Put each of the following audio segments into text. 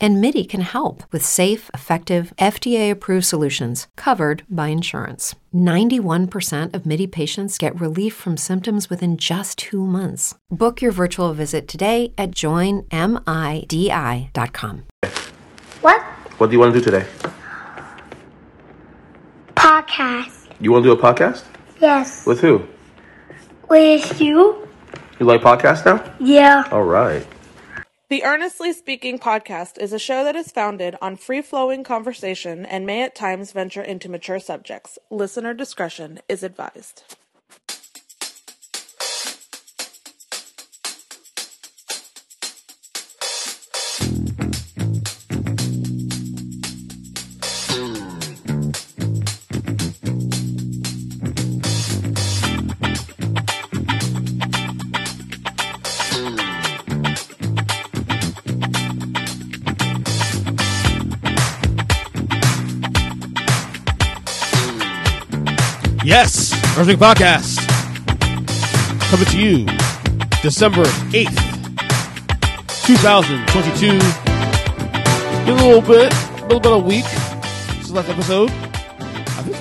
And MIDI can help with safe, effective, FDA approved solutions covered by insurance. 91% of MIDI patients get relief from symptoms within just two months. Book your virtual visit today at joinmidi.com. What? What do you want to do today? Podcast. You want to do a podcast? Yes. With who? With you? You like podcasts now? Yeah. All right. The Ernestly Speaking podcast is a show that is founded on free flowing conversation and may at times venture into mature subjects. Listener discretion is advised. Yes, Earthling Podcast. Coming to you December 8th, 2022. Been a little bit, a little bit of a week since last episode. I think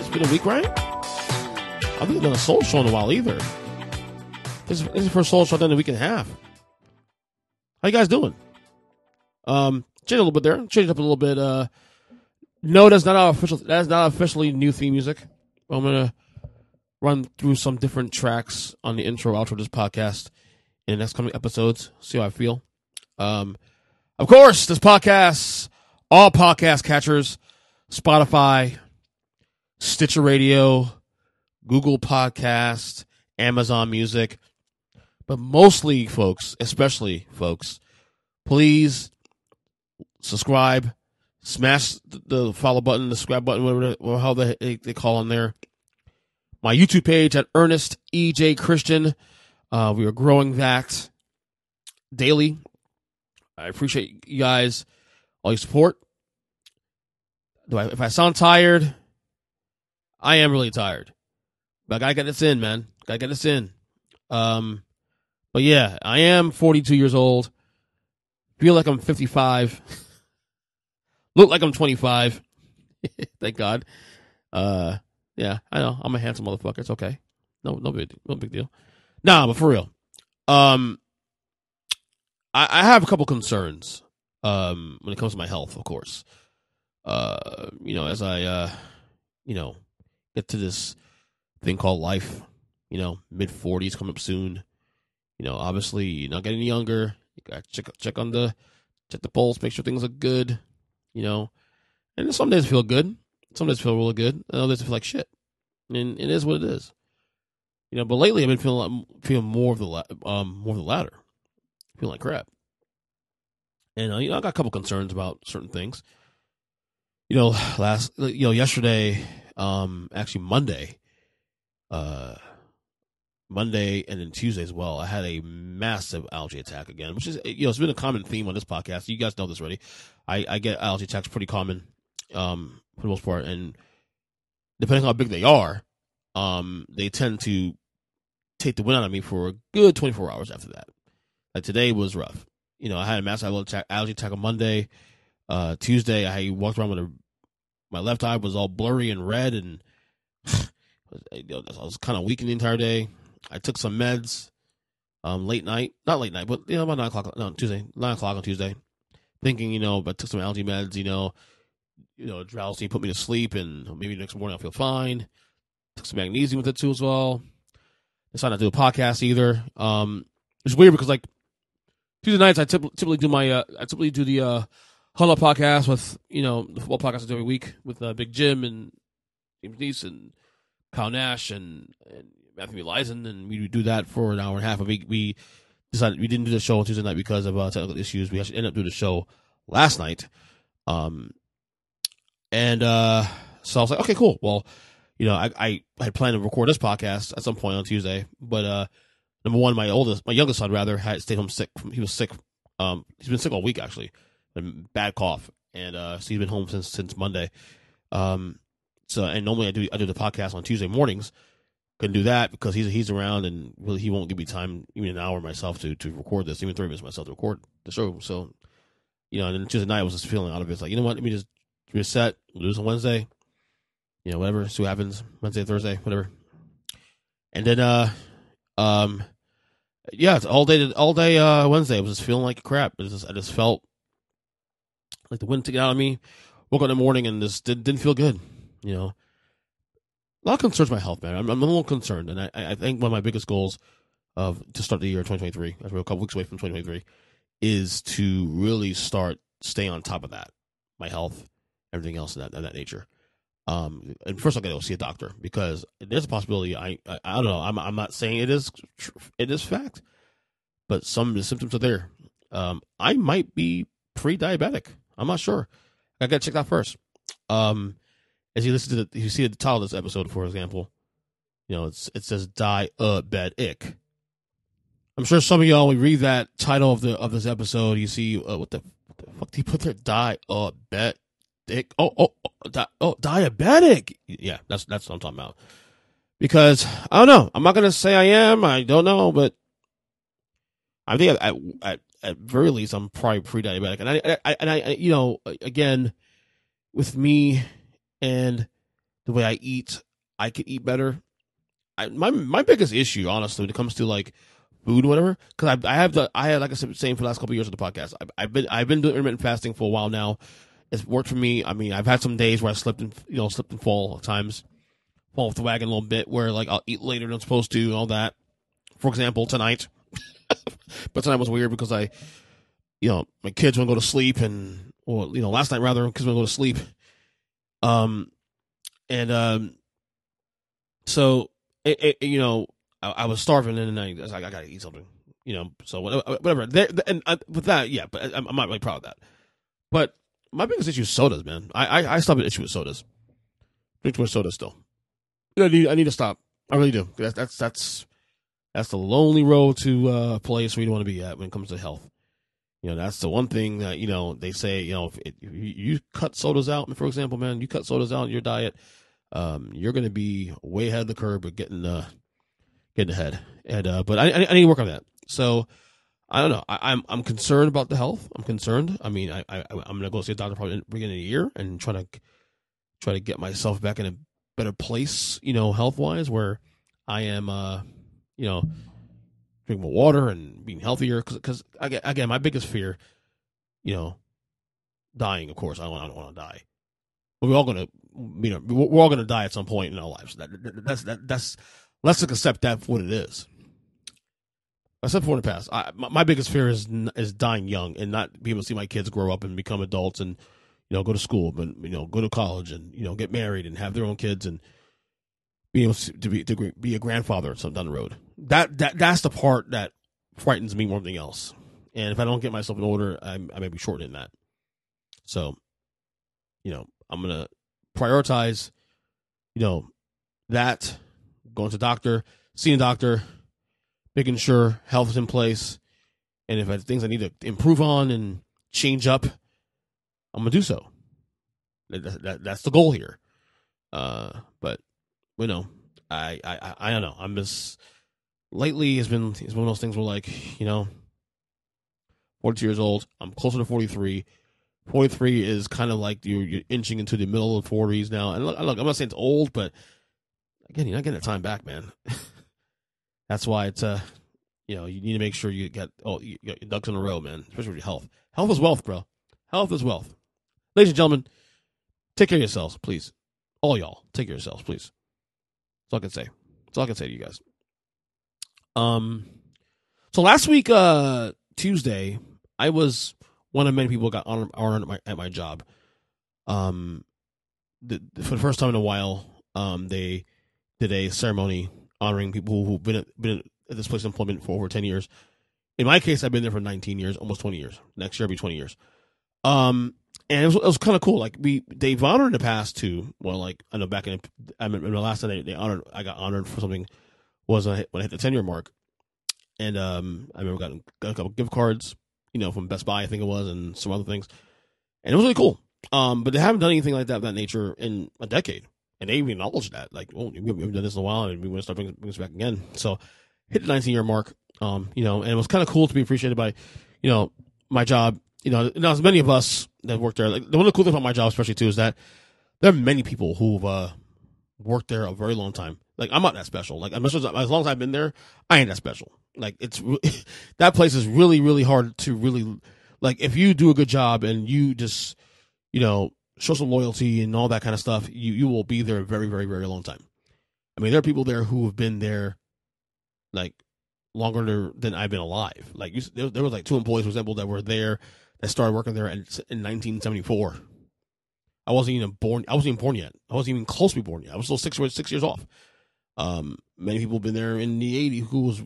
it's been a week, right? I think I've done a soul show in a while either. This is, this is the first soul show I've done in a week and a half. How you guys doing? Um, changed a little bit there. Changed up a little bit. Uh, no, that's not our official. That's not officially new theme music. I'm gonna run through some different tracks on the intro outro of this podcast in the next coming episodes. See how I feel. Um, of course, this podcast, all podcast catchers, Spotify, Stitcher Radio, Google Podcast, Amazon Music, but mostly, folks, especially folks, please subscribe smash the follow button, the subscribe button, whatever, or how they, they call on there. My YouTube page at Ernest EJ Christian. Uh, we are growing that daily. I appreciate you guys, all your support. Do I, if I sound tired, I am really tired. But I gotta get this in, man. Gotta get this in. Um, but yeah, I am 42 years old. Feel like I'm 55. Look like I'm 25. Thank God. Uh, yeah, I know. I'm a handsome motherfucker. It's okay. No, no big, no big deal. Nah, but for real, um, I, I have a couple concerns. Um, when it comes to my health, of course. Uh, you know, as I, uh, you know, get to this thing called life. You know, mid 40s coming up soon. You know, obviously, you're not getting younger. You got check check on the check the pulse, make sure things are good you know. And some days feel good, some days feel really good, and others feel like shit. And it is what it is, you know. But lately, I've been feeling feeling more of the um more of the latter, feeling like crap. And uh, you know, I got a couple concerns about certain things. You know, last you know yesterday, um, actually Monday, uh, Monday and then Tuesday as well, I had a massive allergy attack again, which is you know it's been a common theme on this podcast. You guys know this already. I, I get allergy attacks pretty common, um, for the most part, and depending on how big they are, um, they tend to take the wind out of me for a good 24 hours after that. Like today was rough. You know, I had a massive allergy attack, attack on Monday. Uh, Tuesday, I walked around with a, my left eye was all blurry and red, and I was kind of weak the entire day. I took some meds, um, late night, not late night, but you know, about nine o'clock, no, Tuesday, nine o'clock on Tuesday thinking, you know, but took some allergy meds, you know, you know, drowsy, put me to sleep, and maybe next morning I'll feel fine. Took some magnesium with it too as well. Decided not to do a podcast either. Um, it's weird because like Tuesday nights I typically do my uh, I typically do the uh, Huddle podcast with you know the football podcast I do every week with uh, Big Jim and James Neese and Kyle Nash and, and Matthew Leisen, and we do that for an hour and a half. We we decided we didn't do the show on Tuesday night because of uh, technical issues. We actually ended up doing the show last night. Um, and uh, so I was like, okay, cool. Well, you know, I, I had planned to record this podcast at some point on Tuesday, but uh, number one, my oldest, my youngest son rather, had stayed home sick. He was sick. Um, he's been sick all week actually. bad cough, and uh, so he's been home since since Monday. Um, so and normally I do I do the podcast on Tuesday mornings. Couldn't do that because he's he's around and really he won't give me time even an hour myself to to record this even thirty minutes myself to record the show. So you know, and then Tuesday night I was just feeling out of it. It's like you know what, let me just reset. This on Wednesday. You know, whatever. See what happens Wednesday, Thursday, whatever. And then uh, um, yeah, it's all day all day uh Wednesday. I was just feeling like crap. I just, I just felt like the wind took it out of me. Woke up in the morning and just did, didn't feel good. You know, a lot of concerns my health, man. I'm, I'm a little concerned, and I, I think one of my biggest goals of to start the year 2023, as we're a couple weeks away from 2023, is to really start stay on top of that, my health, everything else of that, of that nature. Um, and first I got to go see a doctor because there's a possibility. I, I, I don't know. I'm I'm not saying it is it is fact, but some of the symptoms are there. Um, I might be pre-diabetic. I'm not sure. I got to check that first. Um, as you listen to the, you see the title of this episode, for example, you know, it's it says "die a diabetic. I'm sure some of y'all when read that title of the of this episode, you see uh, what the what the fuck do you put there? "die a Diabetic. Oh, oh, oh, di- oh, diabetic. Yeah, that's that's what I'm talking about. Because I don't know. I'm not gonna say I am. I don't know, but I think at at, at very least I'm probably pre-diabetic. And I, I and I you know again with me and the way I eat, I could eat better. I, my my biggest issue, honestly, when it comes to like food whatever, because I, I have the I had like I said saying for the last couple of years of the podcast, I've, I've been I've been doing intermittent fasting for a while now. It's worked for me. I mean, I've had some days where I slipped and you know slipped and fall at times, fall off the wagon a little bit, where like I'll eat later than I'm supposed to and all that. For example, tonight, but tonight was weird because I, you know, my kids want to go to sleep and or you know last night rather because we go to sleep um, and um, so it, it, you know, I, I, was starving, and then I was like, I gotta eat something, you know. So whatever. There, and uh, with that, yeah, but I'm, I'm, not really proud of that. But my biggest issue is sodas, man. I I, I have an issue with sodas. Drink too much soda still. I need I need to stop. I really do. That's that's that's that's the lonely road to uh, a place where you don't want to be at when it comes to health. You know, that's the one thing that, you know, they say, you know, if, it, if you cut sodas out, for example, man, you cut sodas out in your diet, um, you're going to be way ahead of the curve but getting, uh, getting ahead. And, uh, but I, I, need to work on that. So I don't know. I, am I'm, I'm concerned about the health. I'm concerned. I mean, I, I, I'm going to go see a doctor probably in the beginning of the year and try to, try to get myself back in a better place, you know, health wise where I am, uh, you know, drinking more water and being healthier. Because again, my biggest fear, you know, dying. Of course, I don't, I don't want to die. But we're all gonna, you know, we're all gonna die at some point in our lives. That, that's that, that's let's accept that for what it is. I said before in the past, I, my, my, biggest fear is is dying young and not being able to see my kids grow up and become adults and you know go to school, but you know go to college and you know get married and have their own kids and being able to be to be a grandfather some down the road. That that that's the part that frightens me more than anything else. And if I don't get myself in order, I, I may be shortening that. So, you know, I'm gonna prioritize, you know, that going to doctor, seeing a doctor, making sure health is in place, and if I have things I need to improve on and change up, I'm gonna do so. That, that, that's the goal here. Uh, but you know, I, I, I don't know. I'm just lately has been it's one of those things where like you know, 42 years old. I'm closer to 43. 43 is kind of like you're, you're inching into the middle of the 40s now. And look, look, I'm not saying it's old, but again, you're not getting that time back, man. That's why it's uh, you know, you need to make sure you get oh, you got your ducks in a row, man. Especially with your health. Health is wealth, bro. Health is wealth. Ladies and gentlemen, take care of yourselves, please. All y'all, take care of yourselves, please. That's all I can say. That's all I can say to you guys. Um, so last week, uh, Tuesday, I was one of many people who got honored, honored at, my, at my job. Um, the, for the first time in a while, um, they did a ceremony honoring people who've been at, been at this place of employment for over ten years. In my case, I've been there for 19 years, almost 20 years. Next year, will be 20 years. Um, and it was, it was kind of cool. Like we, they've honored in the past too. Well, like I know back in, I mean, the last time they, they honored, I got honored for something was when I hit, when I hit the ten year mark, and um, I remember got, got a couple gift cards, you know, from Best Buy, I think it was, and some other things, and it was really cool. Um, but they haven't done anything like that of that nature in a decade, and they even acknowledged that, like, well, we haven't done this in a while, and we want to start bringing, this back again. So, hit the 19 year mark, um, you know, and it was kind of cool to be appreciated by, you know, my job. You know, now as many of us that work there, like the one of the cool things about my job, especially too, is that there are many people who've uh, worked there a very long time. Like I'm not that special. Like as long as I've been there, I ain't that special. Like it's that place is really really hard to really like if you do a good job and you just you know show some loyalty and all that kind of stuff, you you will be there a very very very long time. I mean, there are people there who have been there like longer than I've been alive. Like you, there, there was like two employees, for example, that were there that started working there in, in 1974. I wasn't even born. I wasn't even born yet. I wasn't even close to be born yet. I was still six six years off. Um, many people have been there in the 80s who was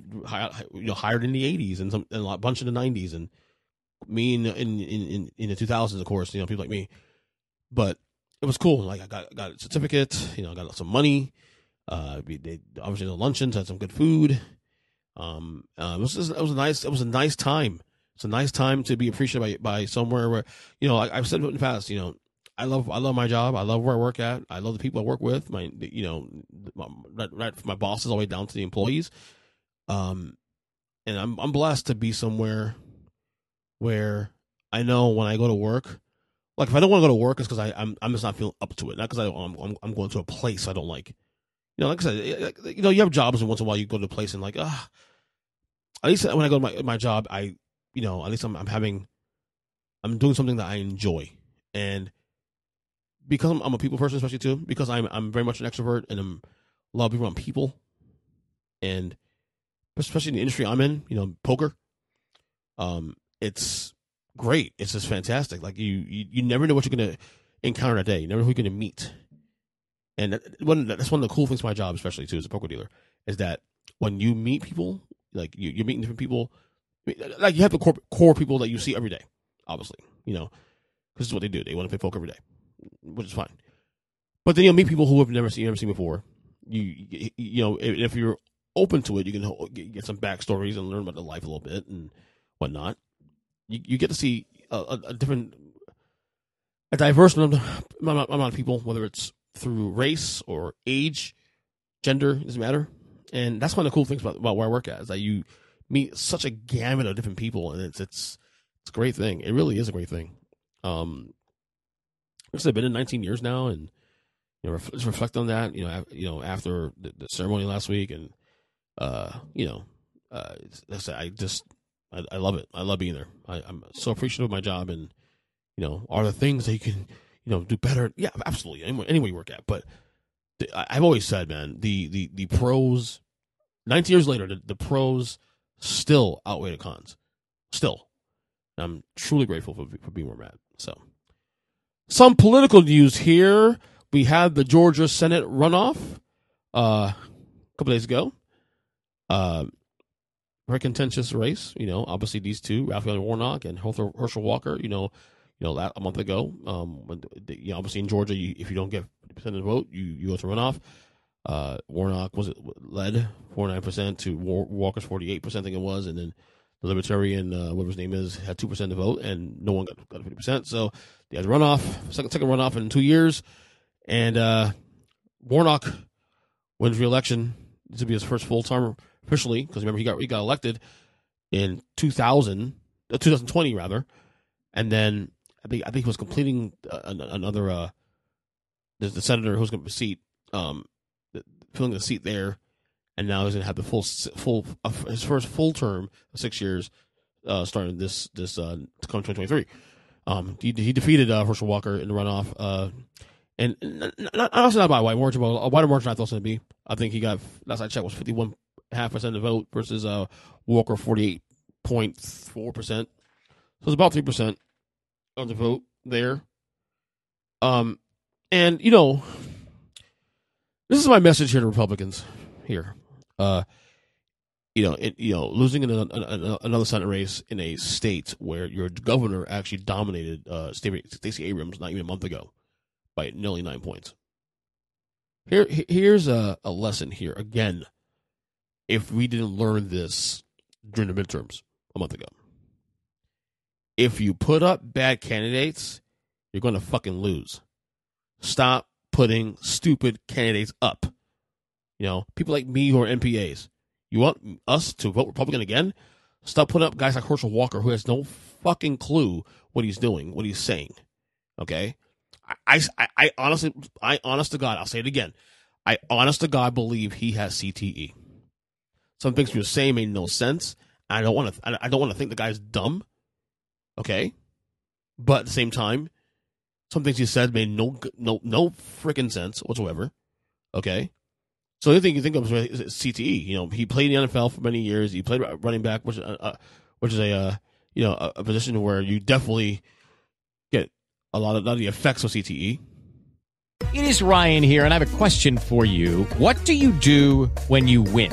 you know hired in the 80s and some and a bunch in the 90s and me in in in in the 2000s of course you know people like me but it was cool like I got got a certificate you know I got some money uh they obviously the luncheons had some good food um uh, it was just, it was a nice it was a nice time it's a nice time to be appreciated by by somewhere where you know I, I've said in the past you know I love I love my job. I love where I work at. I love the people I work with. My you know, my, right, from my bosses all the way down to the employees. Um, and I'm I'm blessed to be somewhere where I know when I go to work, like if I don't want to go to work, it's because I'm I'm just not feeling up to it. Not because I'm, I'm I'm going to a place I don't like. You know, like I said, you know, you have jobs, and once in a while you go to a place and like, ah, at least when I go to my my job, I you know, at least I'm I'm having, I'm doing something that I enjoy, and because I'm, I'm, a people person, especially too, because I'm I'm very much an extrovert and I'm a lot of people around people, and especially in the industry I'm in, you know, poker. Um, it's great. It's just fantastic. Like you, you, you never know what you're gonna encounter that day. You never know who you're gonna meet. And that, one, that's one of the cool things my job, especially too, as a poker dealer, is that when you meet people, like you, you're meeting different people, like you have the core, core people that you see every day, obviously, you know, because this is what they do. They want to play folk every day which is fine. But then you'll meet people who have never seen never seen before. You you know if you're open to it, you can get some backstories and learn about the life a little bit and whatnot. You you get to see a, a different, a diverse amount of people, whether it's through race or age, gender doesn't matter. And that's one of the cool things about, about where I work at is that you meet such a gamut of different people, and it's it's it's a great thing. It really is a great thing. Um, because I've been in 19 years now, and you know, ref- reflect on that. You know, you know, after the, the ceremony last week, and uh, you know, uh, I just I, I, love it. I love being there. I, am so appreciative of my job, and you know, are there things that you can you know do better? Yeah, absolutely. Anywhere, anywhere you work at, but the, I've always said, man, the the the pros. 19 years later, the, the pros still outweigh the cons. Still, I'm truly grateful for for being where I'm at. So. Some political news here. We had the Georgia Senate runoff uh, a couple days ago. Uh, very contentious race. You know, obviously these two, Raphael Warnock and Herschel Walker. You know, you know a month ago. Um, when you know, obviously in Georgia, you, if you don't get percent of the vote, you you go to runoff. Uh, Warnock was it led forty nine percent to Walker's forty eight percent, I think it was, and then the Libertarian, uh, whatever his name is, had two percent of the vote, and no one got, got fifty percent. So they had a runoff, second second runoff in two years, and uh, Warnock wins re-election. This will be his first full term officially because remember he got he got elected in 2000, uh, 2020 rather, and then I think I think he was completing uh, another uh, the, the senator who's going to seat um filling the seat there and now he's gonna have the full full uh, his first full term of six years, uh, starting this this uh, to come twenty twenty three. Um, he, he defeated uh, Herschel Walker in the runoff, uh, and not, honestly not by a wide margin, but a wider margin I thought it was gonna be. I think he got last I checked was fifty one half percent of the vote versus uh Walker forty eight point four percent. So it's about three percent of the vote there. Um, and you know, this is my message here to Republicans here uh, you know, it, you know, losing another Senate race in a state where your governor actually dominated uh, Stacey Abrams not even a month ago by nearly nine points. Here, here's a, a lesson here again. If we didn't learn this during the midterms a month ago, if you put up bad candidates, you're going to fucking lose. Stop putting stupid candidates up. You know, people like me who are NPAs. You want us to vote Republican again? Stop putting up guys like Herschel Walker who has no fucking clue what he's doing, what he's saying. Okay? I, I, I honestly, I honest to God, I'll say it again. I honest to God believe he has CTE. Some things you're saying made no sense. I don't want to. I don't want to think the guy's dumb. Okay, but at the same time, some things he said made no no no freaking sense whatsoever. Okay, so the thing you think of is CTE. You know, he played in the NFL for many years. He played running back, which uh, uh, which is a uh, you know a, a, position where you definitely get a lot of, a lot of the effects of CTE. It is Ryan here, and I have a question for you. What do you do when you win?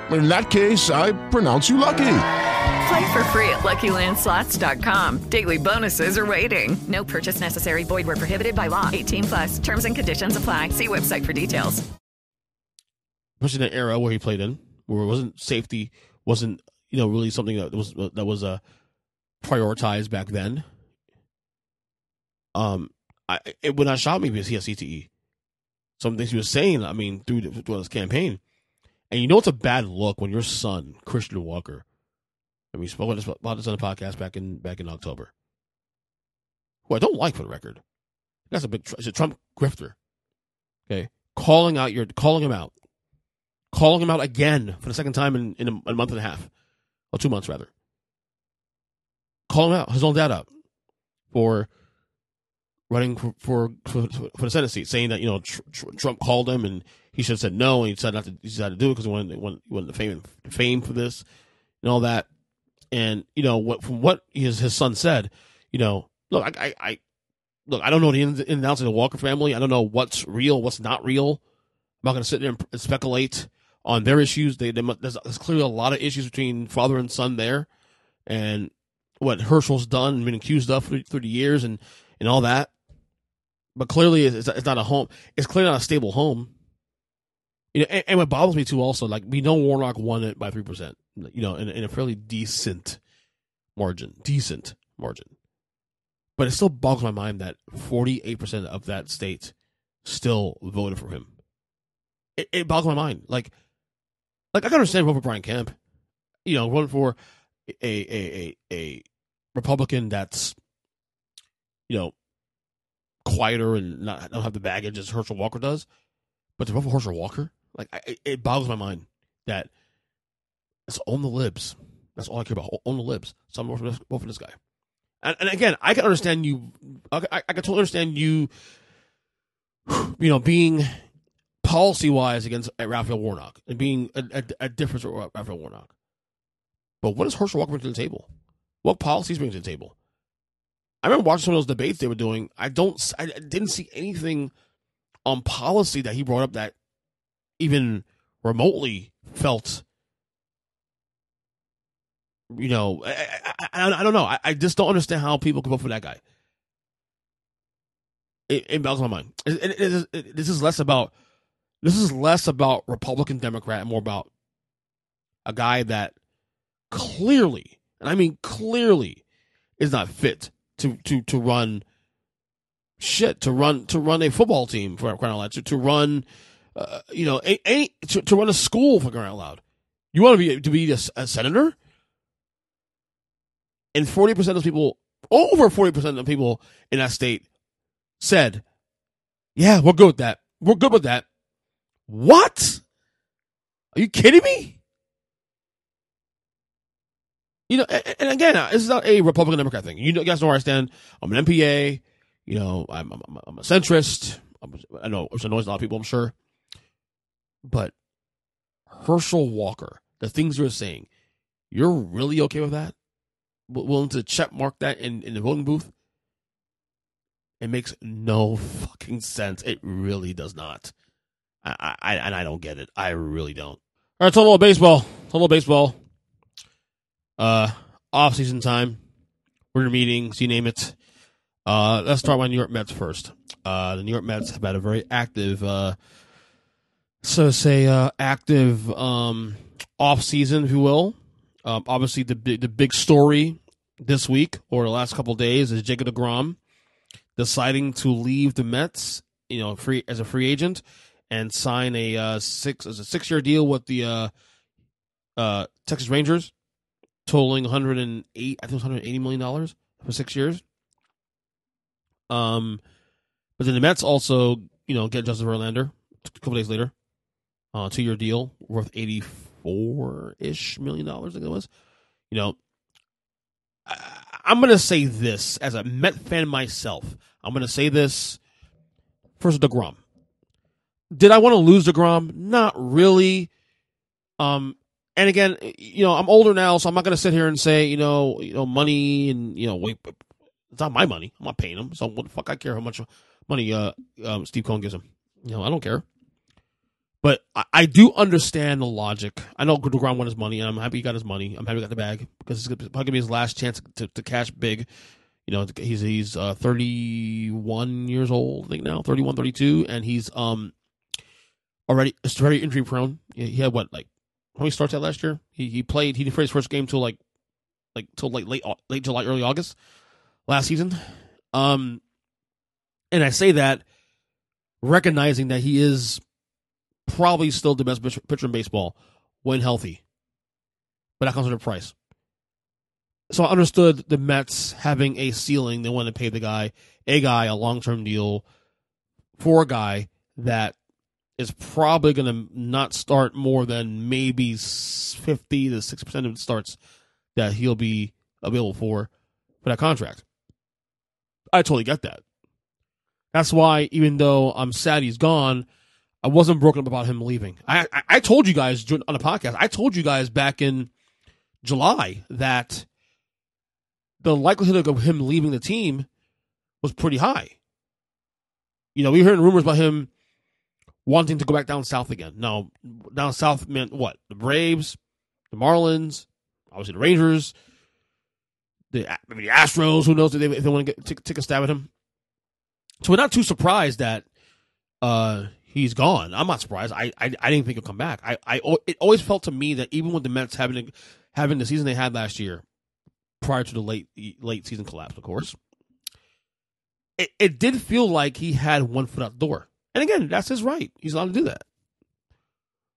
In that case, I pronounce you lucky. Play for free at LuckyLandSlots.com. Daily bonuses are waiting. No purchase necessary. Void where prohibited by law. 18 plus. Terms and conditions apply. See website for details. Especially in an era where he played in, where it wasn't safety, wasn't you know really something that was that was uh, prioritized back then. Um, I it would not shock me because he has CTE. Some things he was saying, I mean, through, through his campaign, and you know it's a bad look when your son Christian Walker and we spoke about this on the podcast back in back in October. Who I don't like for the record. That's a big it's a Trump grifter. Okay, calling out your calling him out, calling him out again for the second time in, in a, a month and a half, or two months rather. Calling him out his own dad out for running for for, for, for the Senate seat, saying that you know tr- tr- Trump called him and he should have said no, and he decided not to he decided to do it because he wanted, wanted, wanted the fame fame for this and all that. And you know what? From what his his son said, you know, look, I, I, I look, I don't know the ins and outs of the Walker family. I don't know what's real, what's not real. I'm not going to sit there and speculate on their issues. They, they there's, there's, clearly a lot of issues between father and son there, and what Herschel's done and been accused of through, through the years and and all that. But clearly, it's, it's not a home. It's clearly not a stable home. You know, and, and what bothers me too, also, like we know Warnock won it by three percent you know, in, in a fairly decent margin, decent margin. But it still boggles my mind that 48% of that state still voted for him. It, it boggles my mind. Like, like I can understand voting for Brian Kemp, you know, voting for a, a, a, a Republican that's, you know, quieter and not don't have the baggage as Herschel Walker does. But to for Herschel Walker, like, I, it boggles my mind that – it's on the libs. That's all I care about. On the libs. So I'm vote for this, for this guy. And, and again, I can understand you. I, I, I can totally understand you. You know, being policy wise against Raphael Warnock and being a, a, a difference with Raphael Warnock. But what does Herschel Walker bring to the table? What policies bring to the table? I remember watching some of those debates they were doing. I don't, I didn't see anything on policy that he brought up that even remotely felt you know, I, I, I don't know. I, I, just don't understand how people can vote for that guy. It, it boggles my mind. It, it, this is less about this is less about Republican Democrat and more about a guy that clearly, and I mean clearly, is not fit to to to run shit to run to run a football team for crying out loud to, to run uh, you know a, a, to, to run a school for crying out loud. You want to be to be a, a senator? And 40% of people, over 40% of people in that state said, yeah, we're good with that. We're good with that. What? Are you kidding me? You know, and, again, uh, this is not a Republican Democrat thing. You guys know where I stand. I'm an NPA. You know, I'm I'm, I'm a centrist. I'm, I know which annoys a lot of people. I'm sure, but Herschel Walker, the things you're saying, you're really okay with that? Willing to check mark that in, in the voting booth? It makes no fucking sense. It really does not. I, I and I don't get it. I really don't. All right, total baseball. Total baseball. Uh, off season time. Winter meetings, you name it. Uh, let's start with New York Mets first. Uh, the New York Mets have had a very active, uh, so say, uh, active um, off season, if you will. Um, obviously, the the big story this week or the last couple days is Jacob Degrom deciding to leave the Mets, you know, free as a free agent and sign a uh, six as a six year deal with the uh, uh, Texas Rangers, totaling 108, I think it was 180 million dollars for six years. Um, but then the Mets also, you know, get Justin Verlander a couple days later, uh, two year deal worth 84 ish million dollars. I think it was. You know, I'm going to say this as a Met fan myself. I'm to say this first DeGrom. Did I want to lose DeGrom? Not really. Um, and again, you know, I'm older now, so I'm not going to sit here and say, you know, you know, money and you know, wait, it's not my money. I'm not paying him, so what the fuck I care how much money uh, um, Steve Cohen gives him. You know, I don't care. But I, I do understand the logic. I know DeGrom won his money, and I'm happy he got his money. I'm happy he got the bag because it's probably gonna be his last chance to, to cash big. You know, he's he's uh, 31 years old, I think now, 31, 32, and he's um already very injury prone. He had what like how he starts that last year? He he played he didn't play his first game till like like till like late late July, early August last season. Um, and I say that recognizing that he is probably still the best pitcher in baseball when healthy. But that comes with a price. So I understood the Mets having a ceiling. They wanted to pay the guy, a guy, a long term deal for a guy that is probably going to not start more than maybe 50 to 60% of the starts that he'll be available for for that contract. I totally get that. That's why, even though I'm sad he's gone, I wasn't broken up about him leaving. I, I, I told you guys on the podcast. I told you guys back in July that the likelihood of him leaving the team was pretty high. You know, we hearing rumors about him wanting to go back down south again. Now, down south meant what? The Braves, the Marlins, obviously the Rangers, the maybe the Astros. Who knows if they, if they want to get, take, take a stab at him? So we're not too surprised that uh, he's gone. I'm not surprised. I, I, I didn't think he'll come back. I, I it always felt to me that even with the Mets having having the season they had last year, prior to the late late season collapse, of course, it, it did feel like he had one foot out the door. And again, that's his right. He's allowed to do that.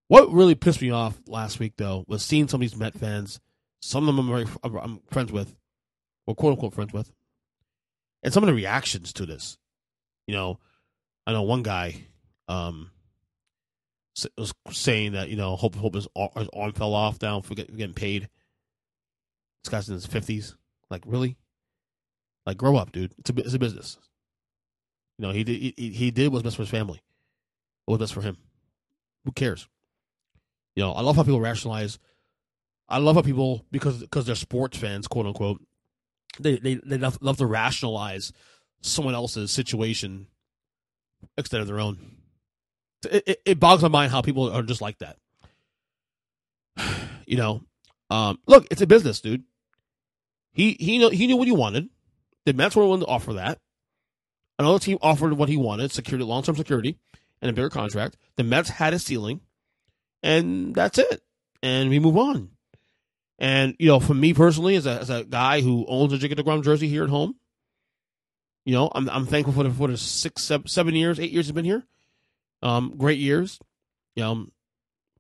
What really pissed me off last week, though, was seeing some of these Met fans. Some of them I'm, very, I'm friends with, or quote unquote friends with, and some of the reactions to this. You know, I know one guy um, was saying that you know hope hope his, his arm fell off down for getting paid. This guy's in his fifties. Like really? Like grow up, dude. It's a it's a business. You know he did he, he did what's best for his family. What was best for him? Who cares? You know I love how people rationalize. I love how people because because they're sports fans, quote unquote. They they they love, to rationalize someone else's situation instead of their own. It, it, it, bogs my mind how people are just like that. You know, um, look, it's a business, dude. He he know, he knew what he wanted. The Mets were willing to offer that. Another team offered what he wanted: security, long term security, and a bigger contract. The Mets had a ceiling, and that's it. And we move on. And you know, for me personally, as a as a guy who owns a Jacob Degrom jersey here at home, you know, I'm I'm thankful for the for the six seven, seven years, eight years he's been here. Um, great years. You know,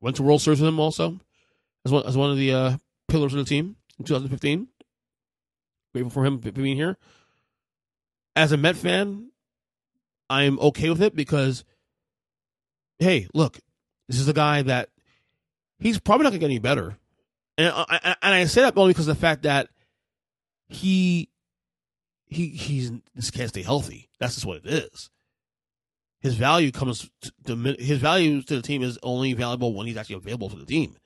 went to World Series with him also as one as one of the uh, pillars of the team in 2015. Grateful for him being here. As a Met fan, I'm okay with it because, hey, look, this is a guy that he's probably not going to get any better And I, and I say that only because of the fact that he he he's this can't stay healthy. That's just what it is. His value comes to his value to the team is only valuable when he's actually available for the team.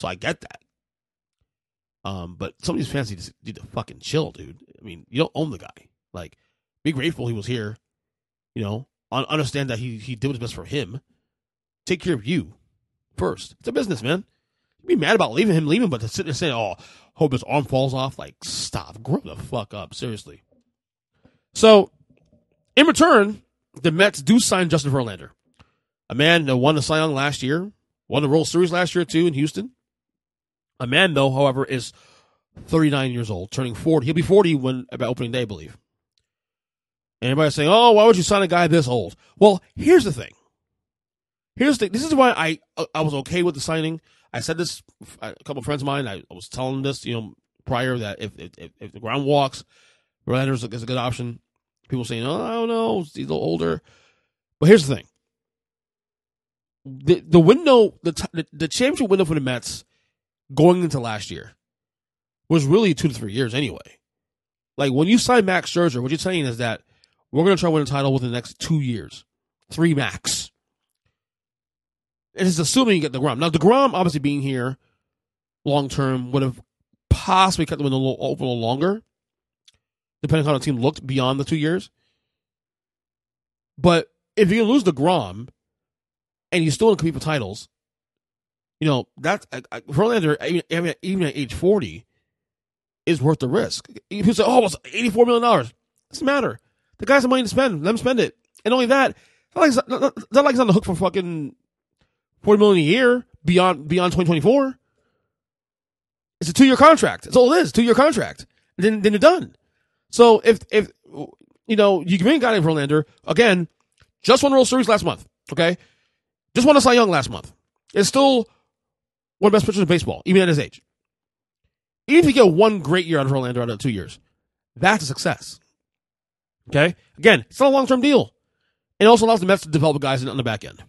So I get that. Um, but some of these fans need to, need to fucking chill, dude. I mean, you don't own the guy. Like, be grateful he was here. You know, understand that he he did what's best for him. Take care of you first. It's a business, man. You'd be mad about leaving him leaving, but to sit there and say, "Oh, hope his arm falls off," like, stop, grow the fuck up, seriously. So, in return, the Mets do sign Justin Verlander, a man that won the Cy Young last year, won the World Series last year too in Houston. A man, though, however, is 39 years old, turning 40. He'll be 40 when about opening day, I believe. Anybody saying, "Oh, why would you sign a guy this old?" Well, here's the thing. Here's the. This is why I uh, I was okay with the signing. I said this a couple of friends of mine. I, I was telling this, you know, prior that if if, if DeGrom walks, Verlander is a good option. People saying, "Oh, I don't know, he's a little older." But here's the thing: the the window, the, the championship window for the Mets going into last year was really two to three years anyway. Like when you sign Max Scherzer, what you're saying is that we're going to try to win a title within the next two years, three max. It is assuming you get the Degrom. Now the Degrom, obviously being here long term, would have possibly kept them in a little, over a little longer, depending on how the team looked beyond the two years. But if you lose the Degrom and you still to compete for titles, you know that's Verlander even, even at age forty is worth the risk. People say, "Oh, it's eighty four million dollars." Doesn't matter. The guy's the money to spend. Let him spend it. And only that, not like, not, on the hook for fucking forty million a year beyond beyond twenty twenty four. It's a two year contract. That's all it is. Two year contract. And then then you're done. So if if you know you bring a guy in Verlander again, just won World Series last month. Okay, just won a Cy Young last month. It's still one of the best pitchers in baseball, even at his age. Even if you get one great year out of Verlander out of two years, that's a success. Okay? Again, it's not a long term deal. It also allows the Mets to develop guys on the back end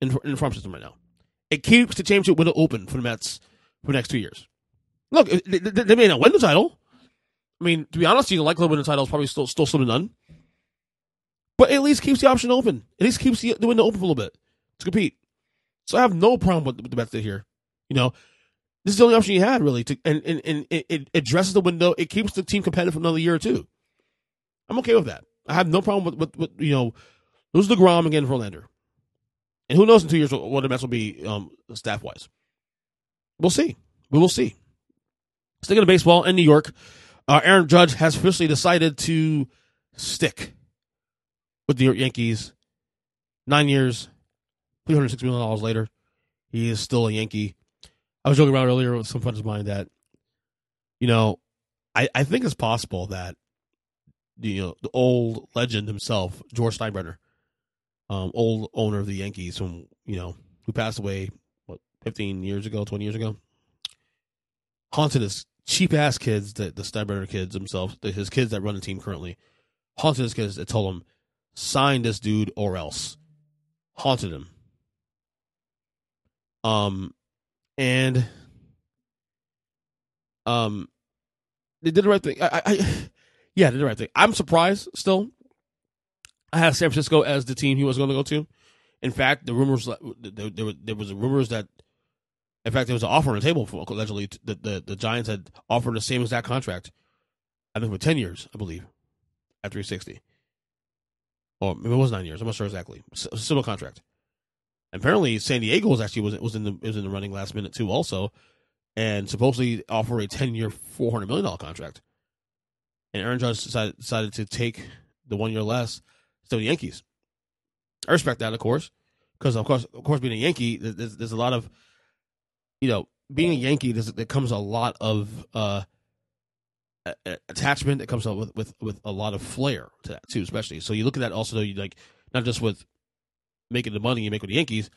in, in the farm system right now. It keeps the championship window open for the Mets for the next two years. Look, they, they, may not win the title. I mean, to be honest, you likelihood of winning the title is probably still still slim to none. But at least keeps the option open. At least keeps the, the window open for a little bit to compete. So I have no problem with the Mets here. You know, this is the only option you had really to, and and, and it addresses the window. It keeps the team competitive for another year or two. I'm okay with that. I have no problem with, with, with you know, lose DeGrom again Verlander. And who knows in two years what the Mets will be um, staff wise. We'll see. We will see. Sticking to baseball in New York, uh, Aaron Judge has officially decided to stick with the Yankees. Nine years, $360 million later, he is still a Yankee. I was joking around earlier with some friends of mine that, you know, I, I think it's possible that you know, the old legend himself, George Steinbrenner, um, old owner of the Yankees, whom you know, who passed away what fifteen years ago, twenty years ago, haunted his cheap ass kids, the the Steinbrenner kids themselves, the, his kids that run the team currently, haunted his kids that told him, sign this dude or else, haunted him. Um, and um, they did the right thing. I, I yeah, did the right thing. I'm surprised still. I had San Francisco as the team he was going to go to. In fact, the rumors there, there, was rumors that, in fact, there was an offer on the table for allegedly the, the the Giants had offered the same exact contract. I think for ten years, I believe, at 360. Or maybe it was nine years. I'm not sure exactly. Similar contract. apparently, San Diego was actually was was in the was in the running last minute too, also, and supposedly offer a ten year, four hundred million dollar contract and Aaron Judge decided, decided to take the one year less to the Yankees. I respect that, of course, because of course, of course, being a Yankee, there's, there's a lot of, you know, being a Yankee, there comes a lot of uh, attachment. That comes up with, with with a lot of flair to that too, especially. So you look at that also, you like not just with making the money you make with the Yankees,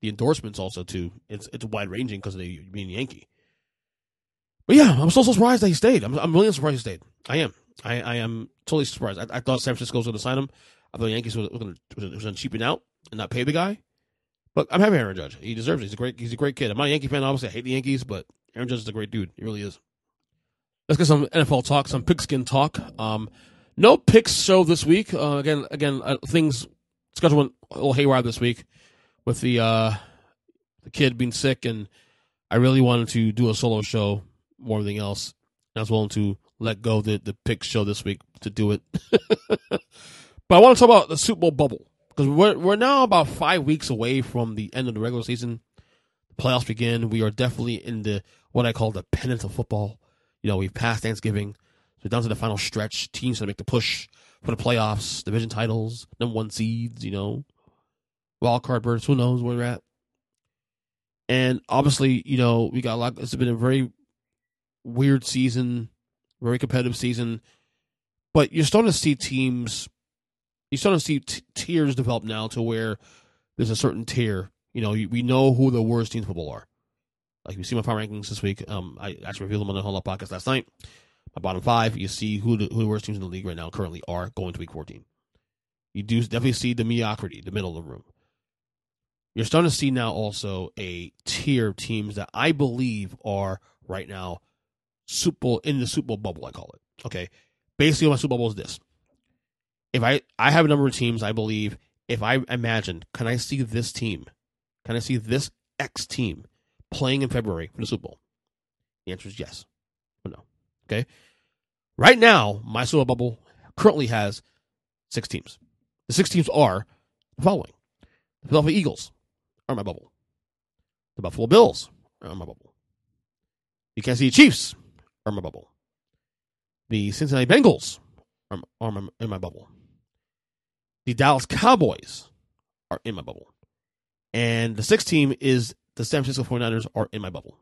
the endorsements also too. It's it's wide ranging because of the, being a Yankee. But yeah, I'm so so surprised that he stayed. I'm I'm really surprised he stayed. I am. I, I am totally surprised. I, I thought San Francisco was going to sign him. I thought the Yankees was, was going to cheapen out and not pay the guy. But I'm happy Aaron Judge. He deserves it. He's a great. He's a great kid. I'm not a Yankee fan. Obviously, I hate the Yankees, but Aaron Judge is a great dude. He really is. Let's get some NFL talk, some pigskin talk. Um, no picks show this week. Uh, again, again, uh, things schedule went a little haywire this week with the uh, the kid being sick, and I really wanted to do a solo show more than anything else. And I was willing to let go the the pick show this week to do it. but I want to talk about the Super Bowl bubble because we're we're now about five weeks away from the end of the regular season. Playoffs begin. We are definitely in the what I call the pennant of football. You know, we've passed Thanksgiving. So down to the final stretch. Teams to make the push for the playoffs, division titles, number one seeds, you know, wild card berths. Who knows where we're at? And obviously, you know, we got a lot. It's been a very weird season, very competitive season. But you're starting to see teams. You're starting to see t- tiers develop now to where there's a certain tier. You know, we know who the worst teams football are. Like you see my power rankings this week. Um, I actually revealed them on the Whole podcast last night. My bottom five, you see who the, who the worst teams in the league right now currently are going to week 14. You do definitely see the mediocrity, the middle of the room. You're starting to see now also a tier of teams that I believe are right now Super Bowl in the Super Bowl bubble. I call it. Okay, basically my Super Bowl is this: if I I have a number of teams, I believe if I imagine, can I see this team? Can I see this X team playing in February for the Super Bowl? The answer is yes or no. Okay. Right now, my Super Bowl bubble currently has six teams. The six teams are the following: the Philadelphia Eagles are my bubble. The Buffalo Bills are my bubble. The Kansas City Chiefs are my bubble. The Cincinnati Bengals are, are in my bubble. The Dallas Cowboys are in my bubble. And the sixth team is the San Francisco 49ers are in my bubble.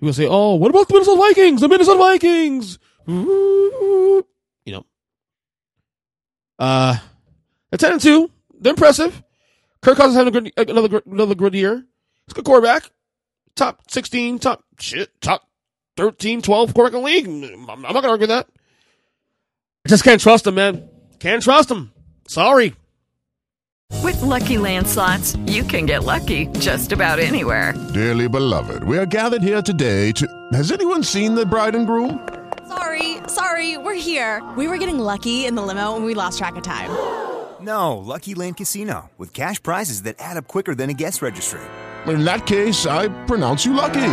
People say, oh, what about the Minnesota Vikings? The Minnesota Vikings! You know. Uh, at 10 and 2, they're impressive. Kirk Cousins having a good, another, another good year. He's a good quarterback. Top 16, top, shit, top 13, 12 quarterback in the league. I'm, I'm not going to argue that. I just can't trust him, man. Can't trust him. Sorry. With LuckyLand Slots, you can get lucky just about anywhere. Dearly beloved, we are gathered here today to. Has anyone seen the bride and groom? Sorry, sorry, we're here. We were getting lucky in the limo and we lost track of time. No, Lucky Land Casino, with cash prizes that add up quicker than a guest registry. In that case, I pronounce you lucky.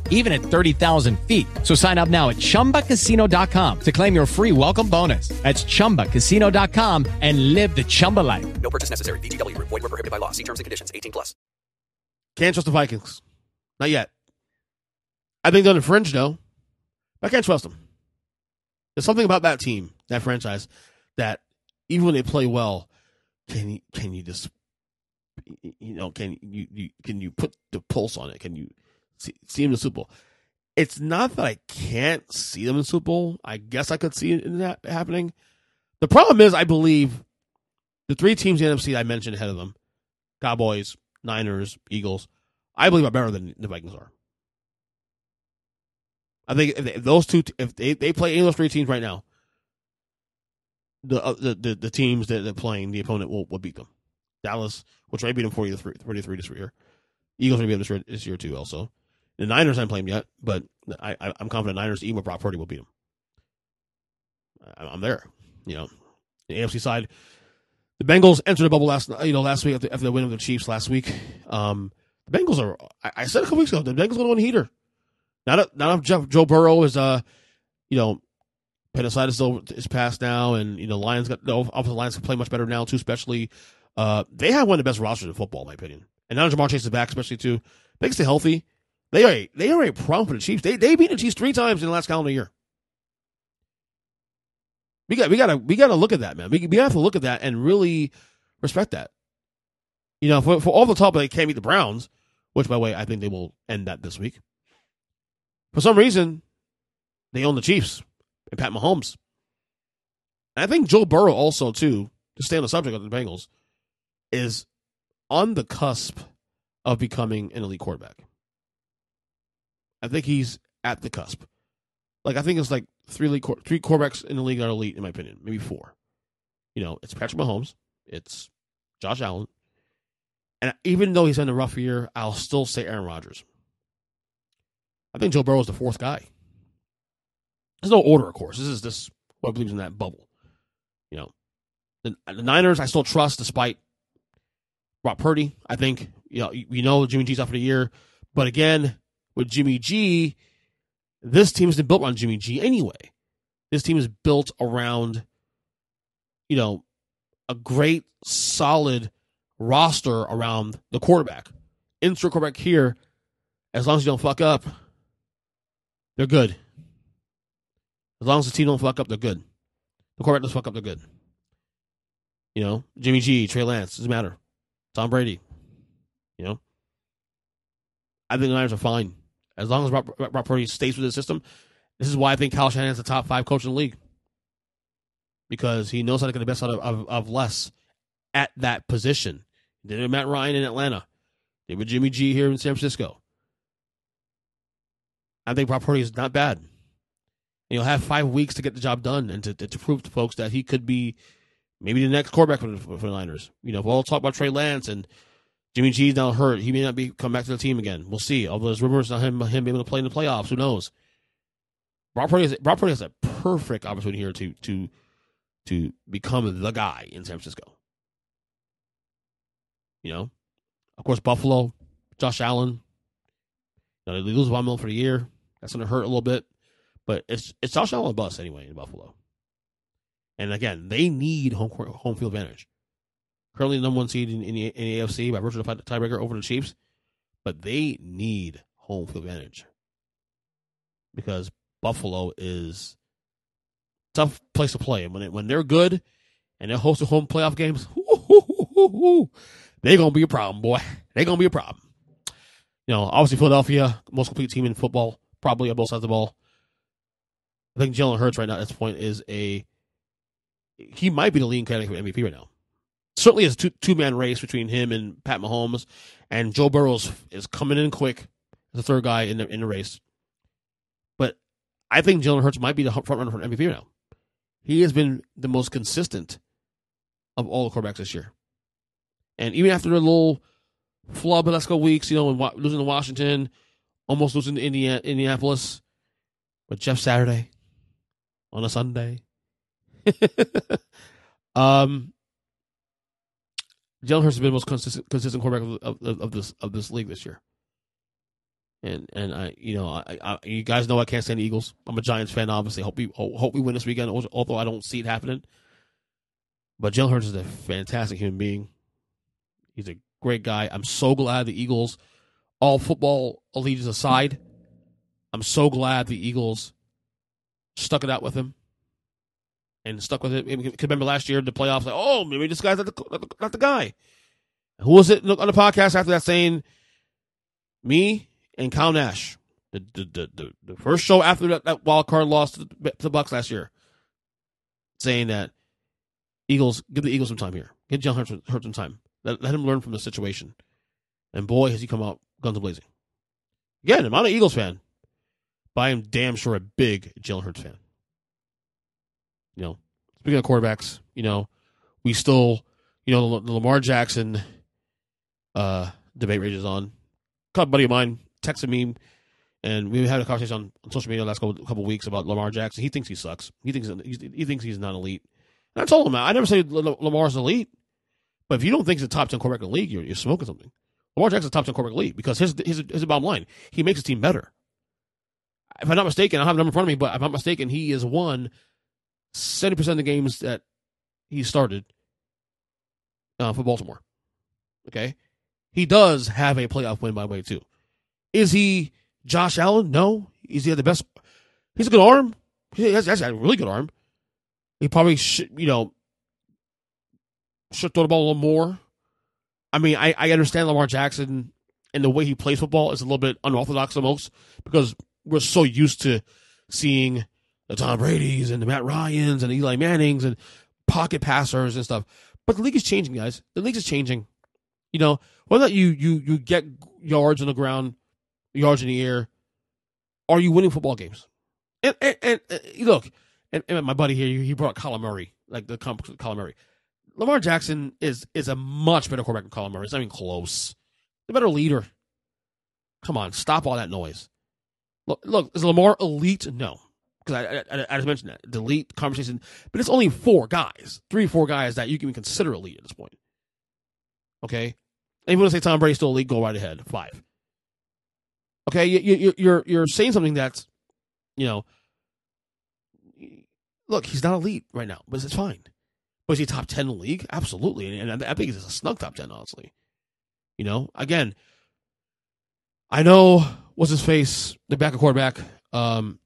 even at 30,000 feet. So sign up now at ChumbaCasino.com to claim your free welcome bonus. That's ChumbaCasino.com and live the Chumba life. No purchase necessary. VGW. Void were prohibited by law. See terms and conditions. 18 plus. Can't trust the Vikings. Not yet. I think they're on the fringe, though. I can't trust them. There's something about that team, that franchise, that even when they play well, can you can you just you know can you, you can you put the pulse on it? Can you see, see them in the Super Bowl. It's not that I can't see them in the Super Bowl. I guess I could see that happening. The problem is, I believe the three teams in the NFC I mentioned ahead of them Cowboys, Niners, Eagles I believe are better than the Vikings are. I think if, they, those two, if they, they play any of those three teams right now, the uh, the, the, the teams that they're playing, the opponent will, will beat them. Dallas, which may beat them 43, 43 this year. Eagles may beat them this year, this year too, also. The Niners haven't played yet, but I, I, am confident Niners, even with Brock Purdy, will beat them. I, I'm there. You know, the AFC side, the Bengals entered the bubble last you know last week after, after the win of the Chiefs last week. Um, the Bengals are. I, I said a couple weeks ago the Bengals going to win heater. Not a, not if Jeff, Joe Burrow is uh, you know, appendicitis is passed now, and you know Lions got the offensive Lions can play much better now too. Especially, uh, they have one of the best rosters in football, in my opinion. And now Ja'Marr Chase is back, especially too. Can stay healthy. They are a, they are a problem for the Chiefs. They they beat the Chiefs three times in the last calendar year. We got we gotta we gotta look at that, man. We we have to look at that and really respect that. You know, for for all the talk they can't beat the Browns, which, by the way, I think they will end that this week. For some reason, they own the Chiefs and Pat Mahomes. And I think Joe Burrow also, too, to stay on the subject of the Bengals, is on the cusp of becoming an elite quarterback. I think he's at the cusp. Like I think it's like three elite, three quarterbacks in the league are elite, in my opinion, maybe four. You know, it's Patrick Mahomes, it's Josh Allen, and even though he's in a rough year, I'll still say Aaron Rodgers. I think Joe Burrow is the fourth guy. There's no order, of course. This is this what believes in that bubble. You know, the, the Niners I still trust despite Brock Purdy. I think you know you know Jimmy G's out for the year, but again with Jimmy G, this team been built around Jimmy G anyway. This team is built around, you know, a great solid roster around the quarterback. Insert quarterback here, as long as you don't fuck up, they're good. As long as the team don't fuck up, they're good. The quarterback doesn't fuck up, they're good. You know, Jimmy G, Trey Lance, doesn't matter. Tom Brady. You know, I think the Niners are fine as long as Rob, Brock Purdy stays with the system. This is why I think Kyle Shanahan's the top five coach in the league because he knows how to get the best out of, of, of less at that position. Did it Matt Ryan in Atlanta. Did with Jimmy G here in San Francisco. I think Brock Purdy is not bad. And you'll have five weeks to get the job done and to, to, to prove to folks that he could be maybe the next quarterback for the, for the Niners. You know, we'll all talk about Trey Lance and Jimmy G's now hurt. He may not be come back to the team again. We'll see. Although there's rumors about him him being able to play in the playoffs. Who knows? Brock Purdy has, Brock Purdy has a perfect opportunity here to to to become the guy in San Francisco. You know, of course, Buffalo, Josh Allen. You know, they lose Von Miller for the year. That's going to hurt a little bit, but it's it's Josh Allen bus anyway in Buffalo. And again, they need home court, home field advantage. Currently the number one seed in, in, the, in the AFC by virtue of the tiebreaker over the Chiefs, but they need home field advantage because Buffalo is tough place to play. And when when they're good and they're hosting home playoff games, they're gonna be a problem, boy. They're gonna be a problem. You know, obviously Philadelphia, most complete team in football, probably on both sides of the ball. I think Jalen Hurts right now at this point is a he might be the leading candidate for MVP right now. Certainly, it's a two man race between him and Pat Mahomes, and Joe Burrow is coming in quick as the third guy in the in the race. But I think Jalen Hurts might be the front runner for MVP now. He has been the most consistent of all the quarterbacks this year, and even after the little flub the last couple weeks, you know, losing to Washington, almost losing to Indiana, Indianapolis, but Jeff Saturday on a Sunday. um, Jalen Hurts has been the most consistent, consistent quarterback of, of, of, this of this league this year. And and I you know I, I, you guys know I can't stand the Eagles. I'm a Giants fan, obviously. Hope we hope we win this weekend, although I don't see it happening. But Jalen Hurts is a fantastic human being. He's a great guy. I'm so glad the Eagles, all football allegiance aside, I'm so glad the Eagles stuck it out with him and stuck with it. Because remember last year the playoffs, like, oh, maybe this guy's not the, not the guy. Who was it on the podcast after that saying, me and Kyle Nash, the the the, the, first show after that, that wild card loss to the, Bucs last year, saying that Eagles give the Eagles some time here, give John Hurt, Hurt some time, let, let him learn from the situation, and boy has he come out guns blazing. Again, I'm not an Eagles fan, but I am damn sure a big Jalen Hurts fan you know, speaking of quarterbacks, you know, we still, you know, the Lamar Jackson uh, debate rages on. A buddy of mine texted me, and we had a conversation on, social media last couple, couple weeks about Lamar Jackson. He thinks he sucks. He thinks he thinks he's not elite. And I told him, I never said Lamar's elite, but if you don't think he's a top ten quarterback in the league, you're, you're smoking something. Lamar Jackson's a top ten quarterback league because his his his bottom line, he makes his team better. If I'm not mistaken, I have a number in front of me, but if I'm not mistaken, he is one 70% of the games that he started uh, for Baltimore. Okay. He does have a playoff win, by the way, too. Is he Josh Allen? No. Is he the best? He's a good arm. He has, has a really good arm. He probably should, you know, should throw the ball a little more. I mean, I, I understand Lamar Jackson and the way he plays football is a little bit unorthodox to most because we're so used to seeing the Tom Brady's and the Matt Ryan's and Eli Manning's and pocket passers and stuff. But the league is changing, guys. The league is changing. You know, whether you you you get yards on the ground, yards in the air, are you winning football games? And and, and, and look, and, and, my buddy here, he brought Colin Murray, like the Colin Murray. Lamar Jackson is is a much better quarterback than Colin Murray. It's not even close. The better leader. Come on, stop all that noise. Look, look is Lamar elite? No, because I, I, I, just mentioned that the elite conversation, but it's only four guys, three, four guys that you can consider elite at this point. Okay, and you want to say Tom Brady's still elite? Go right ahead. Five. Okay, you, you, you're you're saying something that's, you know, look, he's not elite right now, but it's fine. Was he top 10 in the league? Absolutely. And I think he's a snug top 10, honestly. You know, again, I know what's his face, the backup quarterback. Um,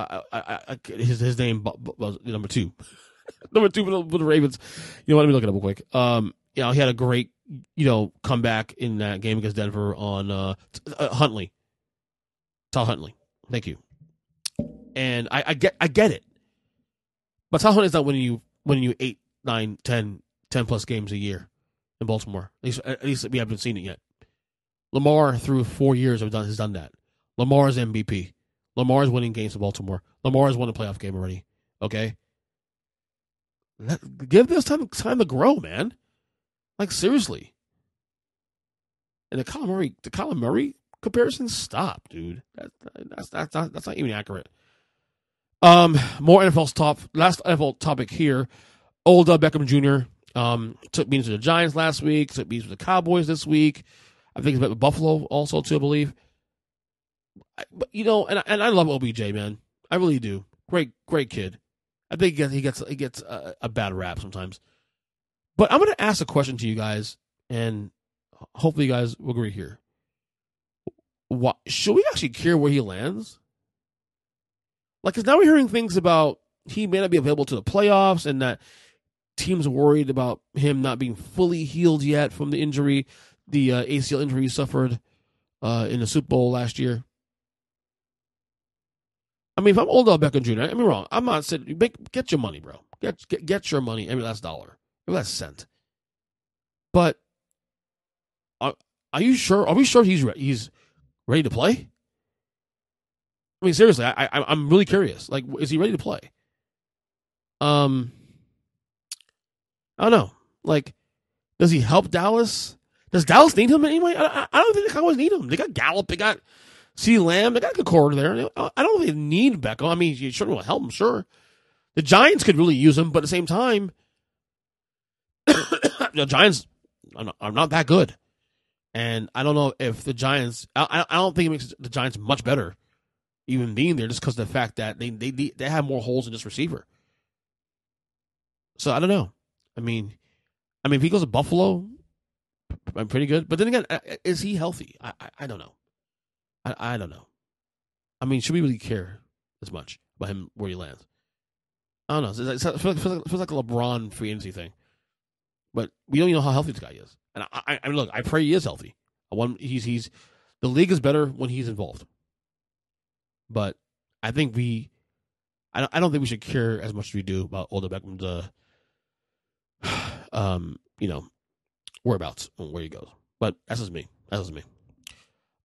I, I, I, his his name was number two, number two for the, for the, Ravens. You know what? Let me look it up real quick. Um, you know, he had a great, you know, comeback in that game against Denver on uh, uh Huntley. Tyler Huntley. Thank you. And I, I get I get it. But Tyler Huntley's not winning you winning you eight, nine, ten, ten plus games a year in Baltimore. At least, at least we haven't seen it yet. Lamar through four years have done has done that. Lamar's MVP. Lamar's winning games in Baltimore. Lamar's won a playoff game already. Okay. Give this time time to grow, man. Like seriously. And the Colin Murray, the Colin Murray comparison, stop, dude. That, that's that's not that's not even accurate. Um, more NFL top. Last NFL topic here. Odell Beckham Jr. Um, took meetings with the Giants last week. Took meetings with the Cowboys this week. I think he's met with Buffalo also too. I believe. But you know, and and I love OBJ, man. I really do. Great, great kid. I think he gets he gets, a, a bad rap sometimes. But I'm going to ask a question to you guys, and hopefully you guys will agree here. What should we actually care where he lands? Like, because now we're hearing things about he may not be available to the playoffs, and that teams worried about him not being fully healed yet from the injury, the uh, ACL injury he suffered uh, in the Super Bowl last year. I mean, if I'm old Odell Beckham Jr., I mean, wrong. I'm not saying make, get your money, bro. Get, get get your money every last dollar, every last cent. But are, are you sure? Are we sure he's re- he's ready to play? I mean, seriously, I, I I'm really curious. Like, is he ready to play? Um, I don't know. Like, does he help Dallas? Does Dallas need him anyway? I, I don't think the Cowboys need him. They got Gallup, they got C. Lamb, they got a good quarter there. I don't they need Beckham. I mean, you certainly will help him, sure. The Giants could really use him, but at the same time, the Giants are not, not, that good. And I don't know if the Giants. I, I don't think it makes the Giants much better even being there just because of the fact that they they they have more holes in this receiver. So I don't know. I mean, I mean, if he goes to Buffalo, I'm pretty good. But then again, uh, is he healthy? I I, I don't know. I I don't know. I mean, should we really care as much about him where he lands? I don't know. It's, it feels, like, feels, like, like a LeBron free agency thing, but we don't even know how healthy this guy is. And I, I, I mean, look, I pray he is healthy. I want he's he's the league is better when he's involved. But I think we, I don't, I don't think we should care as much as we do about Odell Beckham's, uh, um, you know, whereabouts and where he goes. But that's just me. That's just me.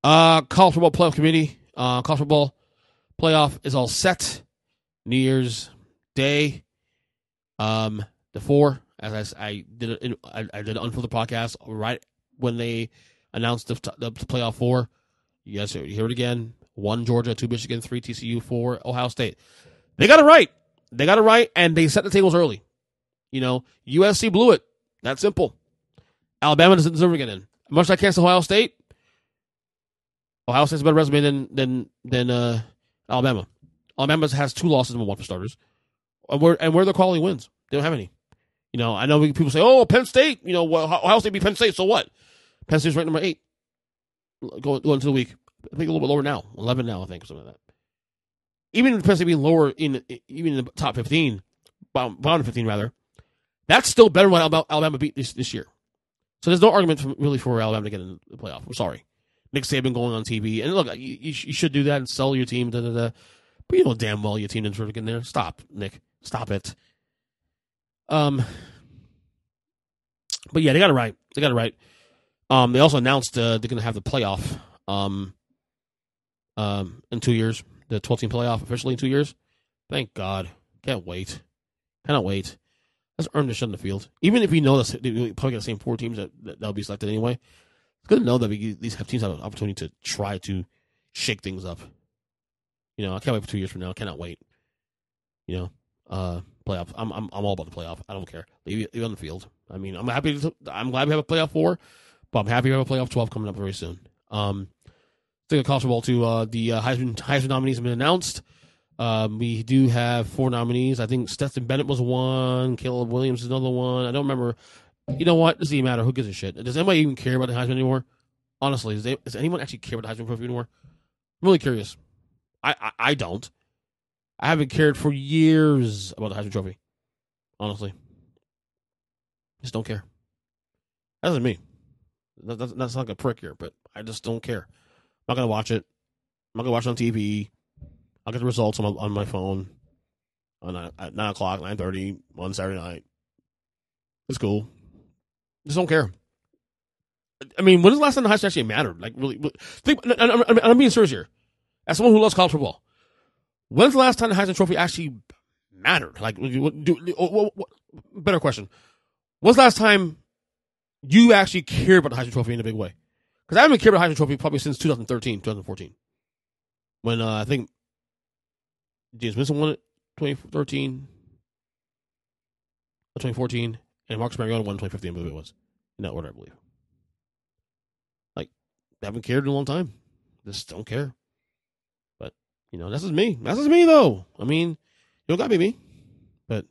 Uh, college football playoff committee. Uh, college football playoff is all set. New Year's Day. Um, the four, as I, I did, I, I did unfold the podcast right when they announced the, the playoff four. Yes, You hear it again one Georgia, two Michigan, three TCU, four Ohio State. They got it right. They got it right, and they set the tables early. You know, USC blew it. That simple. Alabama doesn't deserve to get in. Much like Kansas, Ohio State. Ohio State's has a better resume than than than uh, Alabama. Alabama has two losses and one for starters, and where and where the quality wins. They don't have any. You know, I know people say, "Oh, Penn State." You know, Ohio State beat Penn State. So what? Penn State's ranked number eight. Going going into the week. I think a little bit lower now, eleven now, I think, or something like that. Even if Penn State being lower in even in the top fifteen, bottom, fifteen rather, that's still better than Alabama beat this this year. So there's no argument really for Alabama to get in the playoff. I'm sorry. Nick Saban going on TV. And look, you, you, should do that and sell your team. Da, da, da. But you know damn well your team didn't get there. Stop, Nick. Stop it. Um, but yeah, they got it right. They got it right. Um, they also announced uh, they're going to have the playoff um, um, in two years. The 12 team playoff officially in two years. Thank God. Can't wait. Cannot wait. Let's earn the shit in the field. Even if we know that they probably got the same four teams that, that will be selected anyway, it's good to know that we, these have teams have an opportunity to try to shake things up. You know, I can't wait for two years from now. I cannot wait. You know, uh, playoff. I'm I'm I'm all about the playoff. I don't care. Leave it on the field. I mean, I'm happy. To, I'm glad we have a playoff four, but I'm happy we have a playoff twelve coming up very soon. Um, think of college football too. Uh, the uh, Heisman Heisman nominees have been announced. Um, we do have four nominees. I think Stetson Bennett was one. Caleb Williams is another one. I don't remember. You know what? It doesn't even matter. Who gives a shit? Does anybody even care about the Heisman anymore? Honestly, does, they, does anyone actually care about the Heisman Trophy anymore? I'm really curious. I, I, I don't. I haven't cared for years about the Heisman Trophy. Honestly, just don't care. That doesn't me. That, that's, that's like a prick here, but I just don't care. I'm not gonna watch it. I'm not gonna watch it on TV. I'll get the results on my, on my phone on uh, at nine o'clock, nine thirty on Saturday night. It's cool. Just don't care. I mean, when was the last time the Heisman actually mattered? Like, really? Think, I'm, I'm, I'm being serious here. As someone who loves college football, when's the last time the Heisman Trophy actually mattered? Like, do, do, better question. When's the last time you actually cared about the Heisman Trophy in a big way? Because I haven't cared about the Heisman Trophy probably since 2013, 2014. When uh, I think Jameis Winston won it 2013, 2014, and Marcus Mariota won 2015, I believe it was. In that order, I believe. Like, haven't cared in a long time. Just don't care. But, you know, that's just me. That's just me, though. I mean, you don't got to be me. But,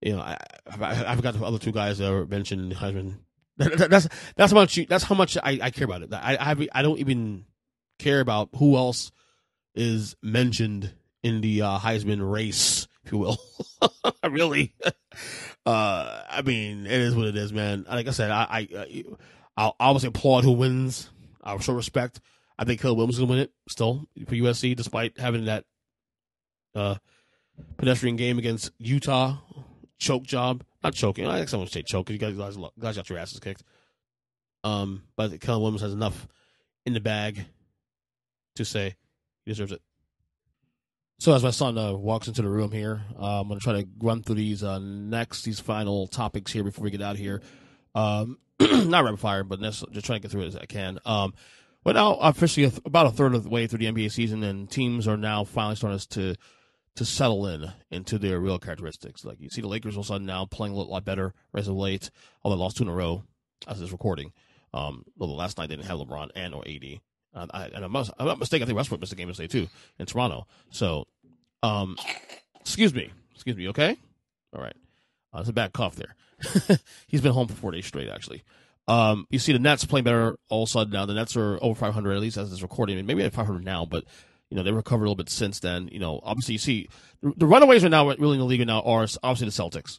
you know, I, I, I forgot the other two guys that were mentioned Heisman. that's that's how much that's how much I, I care about it. I, I I don't even care about who else is mentioned in the uh, Heisman race, if you will. really, uh, I mean, it is what it is, man. Like I said, I, I I'll obviously applaud who wins. I'll show respect. I think Caleb Williams is gonna win it still for USC, despite having that uh, pedestrian game against Utah choke job. Not choking. I think someone say choke because you guys, guys got your asses kicked. Um, but Caleb Williams has enough in the bag to say he deserves it. So as my son uh, walks into the room here, uh, I'm going to try to run through these uh, next, these final topics here before we get out here. Um, not rapid fire, but just trying to get through it as I can. Um, but now officially about a third of the way through the NBA season, and teams are now finally starting to to settle in into their real characteristics. Like you see the Lakers all of a sudden now playing a lot better as of late, although they lost two in a row as this recording. Um, although last night they didn't have LeBron and or AD. Uh, I, and I'm, I'm not mistaken. I think Westbrook missed the game yesterday too in Toronto. So, um, excuse me, excuse me. Okay, all right. Uh, it's a bad cough there. He's been home for four days straight, actually. Um, you see the Nets playing better all of a sudden now. The Nets are over 500 at least as this recording. I mean, maybe at 500 now, but you know they recovered a little bit since then. You know, obviously you see the, the runaways are now really in the league now are obviously the Celtics.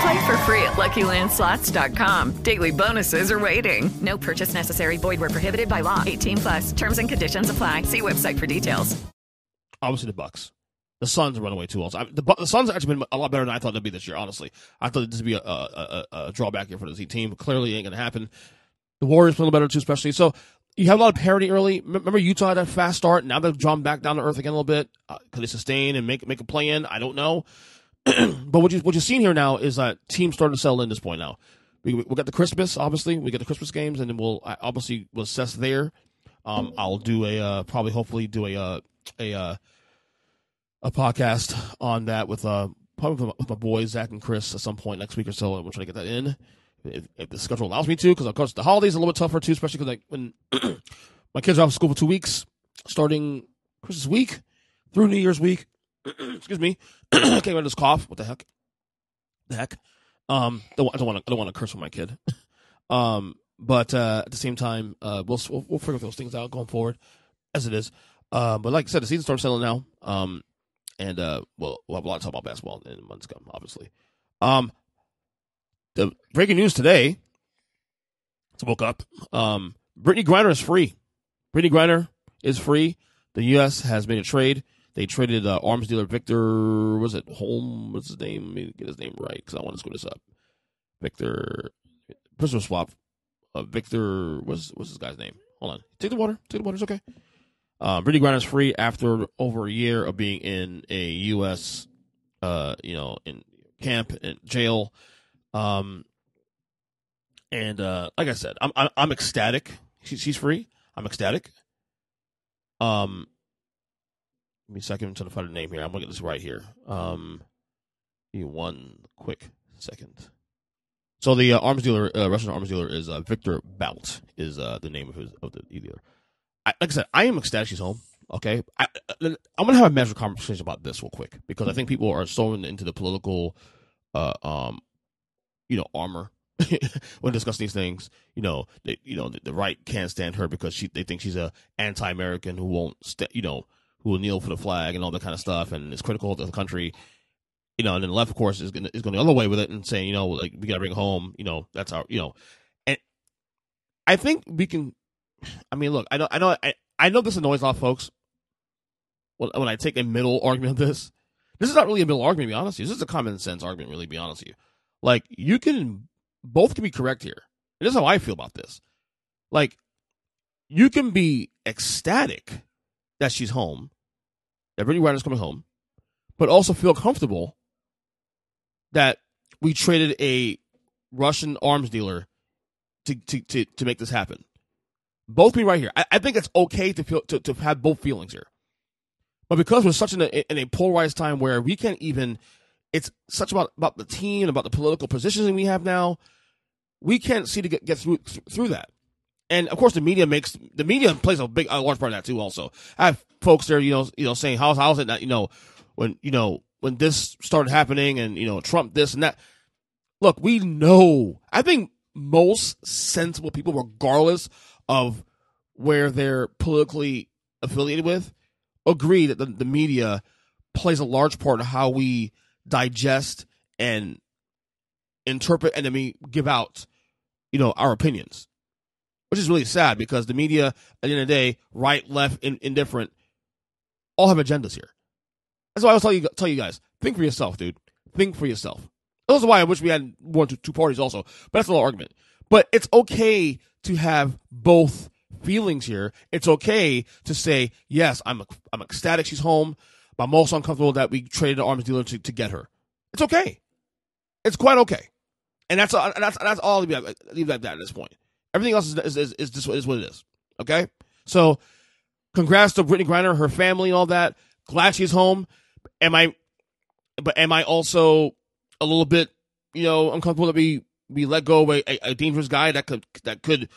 Play for free at LuckyLandSlots.com. Daily bonuses are waiting. No purchase necessary. Void where prohibited by law. 18 plus. Terms and conditions apply. See website for details. Obviously, the Bucks. The Suns run away too. Also, the, the Suns have actually been a lot better than I thought they'd be this year. Honestly, I thought this would be a, a, a, a drawback here for the Z team. But clearly, ain't gonna happen. The Warriors play a little better too, especially. So you have a lot of parity early. Remember Utah had a fast start. Now they've drawn back down to earth again a little bit. Uh, could they sustain and make make a play in? I don't know. but what you what you're seeing here now is that teams starting to settle in this point now. We we got the Christmas, obviously. We get the Christmas games, and then we'll obviously we'll assess there. Um, I'll do a uh, probably hopefully do a uh, a uh, a podcast on that with uh probably with my boys Zach and Chris at some point next week or so. We'll try to get that in if, if the schedule allows me to, because of course the holidays are a little bit tougher too, especially because like when my kids are off school for two weeks, starting Christmas week through New Year's week. Excuse me. Can't get this cough. What the heck? The heck. Um, don't, I don't want to. I don't want to curse with my kid. um, but uh, at the same time, uh, we'll, we'll we'll figure those things out going forward, as it is. Uh, but like I said, the season starts selling now. Um, and uh, well, we'll have a lot to talk about basketball in months come, obviously. Um, the breaking news today. To woke up. Um, Brittney Griner is free. Brittney Griner is free. The U.S. has made a trade. They traded uh, arms dealer Victor. Was it Holm? What's his name? Let me get his name right because I want to screw this up. Victor. Prisoner swap. Uh, Victor. What's what's this guy's name? Hold on. Take the water. Take the water. It's okay. Uh, Brittney Griner is free after over a year of being in a U.S. Uh, you know, in camp and jail. Um, and uh, like I said, I'm I'm, I'm ecstatic. She's she's free. I'm ecstatic. Um, give me a second I find a name here. I'm gonna get this right here. Um, give me one quick second. So the uh, arms dealer, uh, Russian arms dealer, is uh, Victor Bout. Is uh, the name of his of the dealer. I, like I said, I am ecstatic she's home. Okay, I, am gonna have a measured conversation about this real quick because I think people are so into the political, uh, um, you know, armor when discussing these things. You know, they, you know, the, the, right can't stand her because she they think she's a anti-American who won't, st- you know, who will kneel for the flag and all that kind of stuff, and is critical of the country. You know, and then the left, of course, is going is going the other way with it and saying, you know, like we got to bring home. You know, that's our, you know, and I think we can. I mean, look, I know, I know, I, I know this annoys a lot of folks. When, when I take a middle argument of this, this is not really a middle argument. To be honest, with you. this is a common sense argument. Really, to be honest with you, like you can both can be correct here. And this is how I feel about this. Like, you can be ecstatic that she's home, that Brittney Griner's coming home, but also feel comfortable that we traded a Russian arms dealer to to to, to make this happen. Both be right here. I, I, think it's okay to feel to, to have both feelings here. But because we're such in a, in a polarized time where we can't even it's such about about the team about the political positioning we have now. We can't see to get, get through through that. And of course, the media makes the media plays a big, a large part of that too. Also, I have folks there, you know, you know, saying how's how's it that you know when you know when this started happening and you know Trump this and that. Look, we know. I think most sensible people, regardless of where they're politically affiliated with, agree that the, the media plays a large part of how we digest and interpret and then we give out, you know, our opinions. Which is really sad because the media, at the end of the day, right, left, in, indifferent, all have agendas here. That's why I was tell you tell you guys, think for yourself, dude. Think for yourself. That's why I wish we had one to two parties also. But that's a little argument. But it's okay to have both feelings here. It's okay to say, yes, I'm I'm ecstatic she's home. But I'm also uncomfortable that we traded an arms dealer to, to get her. It's okay. It's quite okay. And that's uh, that's that's all leave that, that at this point. Everything else is is, is, is is what it is. Okay? So congrats to Brittney Griner, her family and all that. Glad she's home. Am I but am I also a little bit, you know, uncomfortable that we we let go of a, a, a dangerous guy that could that could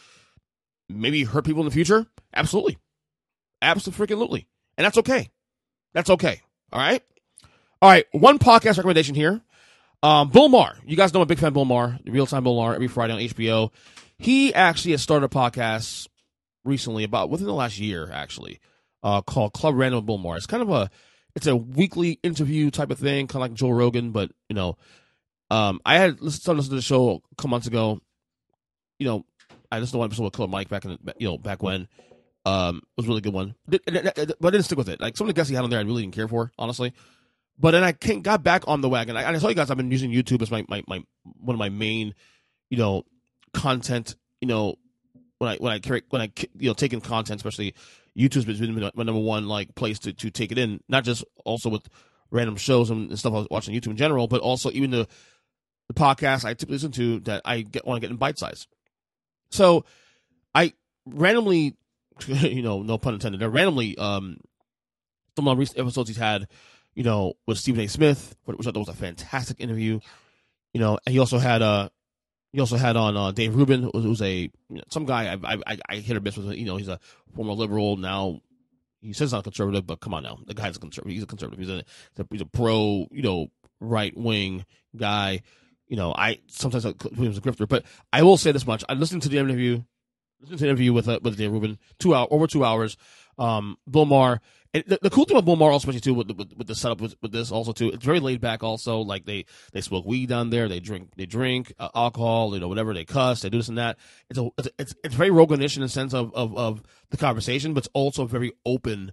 maybe hurt people in the future? Absolutely. Absolutely. And that's okay. That's okay. All right. All right. One podcast recommendation here. Um, Bill Maher. You guys know I'm a big fan of Bill Maher, real time Bill Maher, every Friday on HBO. He actually has started a podcast recently about within the last year, actually, uh, called Club Random Maher. It's kind of a it's a weekly interview type of thing, kind of like Joe Rogan, but you know, um, I had listened, listened to the show a couple months ago. You know, I listened to one episode with Killer Mike back in the, you know back when. Um, it was a really good one, but I didn't stick with it. Like some of the guests he had on there, I really didn't care for, honestly. But then I came, got back on the wagon. I, I tell you guys, I've been using YouTube as my, my, my one of my main, you know, content. You know, when I when I carry when I you know taking content, especially YouTube's been my number one like place to to take it in. Not just also with random shows and stuff I was watching YouTube in general, but also even the the podcast I typically listen to that I get want to get in bite size. So I randomly you know, no pun intended. They're randomly um some of the recent episodes he's had, you know, with Stephen A. Smith, which I thought was a fantastic interview. You know, and he also had uh he also had on uh, Dave Rubin, who's a some guy I, I I hit or miss with. You know, he's a former liberal now. he says he's not conservative, but come on now, the guy's a conservative. He's a conservative. He's a he's a pro, you know, right wing guy. You know, I sometimes I put him as a grifter, but I will say this much: I listened to the interview, listened to the interview with uh, with Dave Rubin, two hour over two hours. Um, Bill Maher. And the, the cool thing about Bill Maher, especially too, with, with, with the setup with, with this, also too, it's very laid back. Also, like they they smoke weed down there, they drink they drink uh, alcohol, you know, whatever they cuss, they do this and that. It's a it's it's, it's very Roganish in the sense of, of of the conversation, but it's also very open.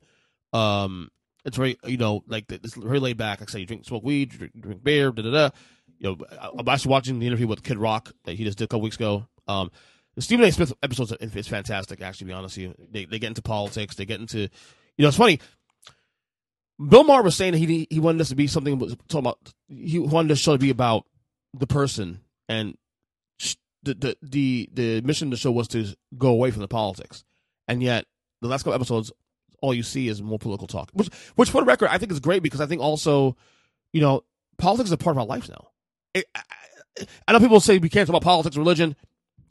Um, it's very you know like it's very laid back. Like I say, you drink smoke weed, drink, drink beer, da da da. You know, I'm actually watching the interview with Kid Rock that he just did a couple weeks ago. Um, the Stephen A. Smith episodes is fantastic. Actually, to be honest with you, they they get into politics, they get into you know, it's funny. Bill Maher was saying he he wanted this to be something talking about. He wanted the show to be about the person, and the the the the mission of the show was to go away from the politics. And yet, the last couple episodes, all you see is more political talk. Which, which for the record, I think is great because I think also, you know, politics is a part of our lives now. It, I, I know people say we can't talk about politics, religion.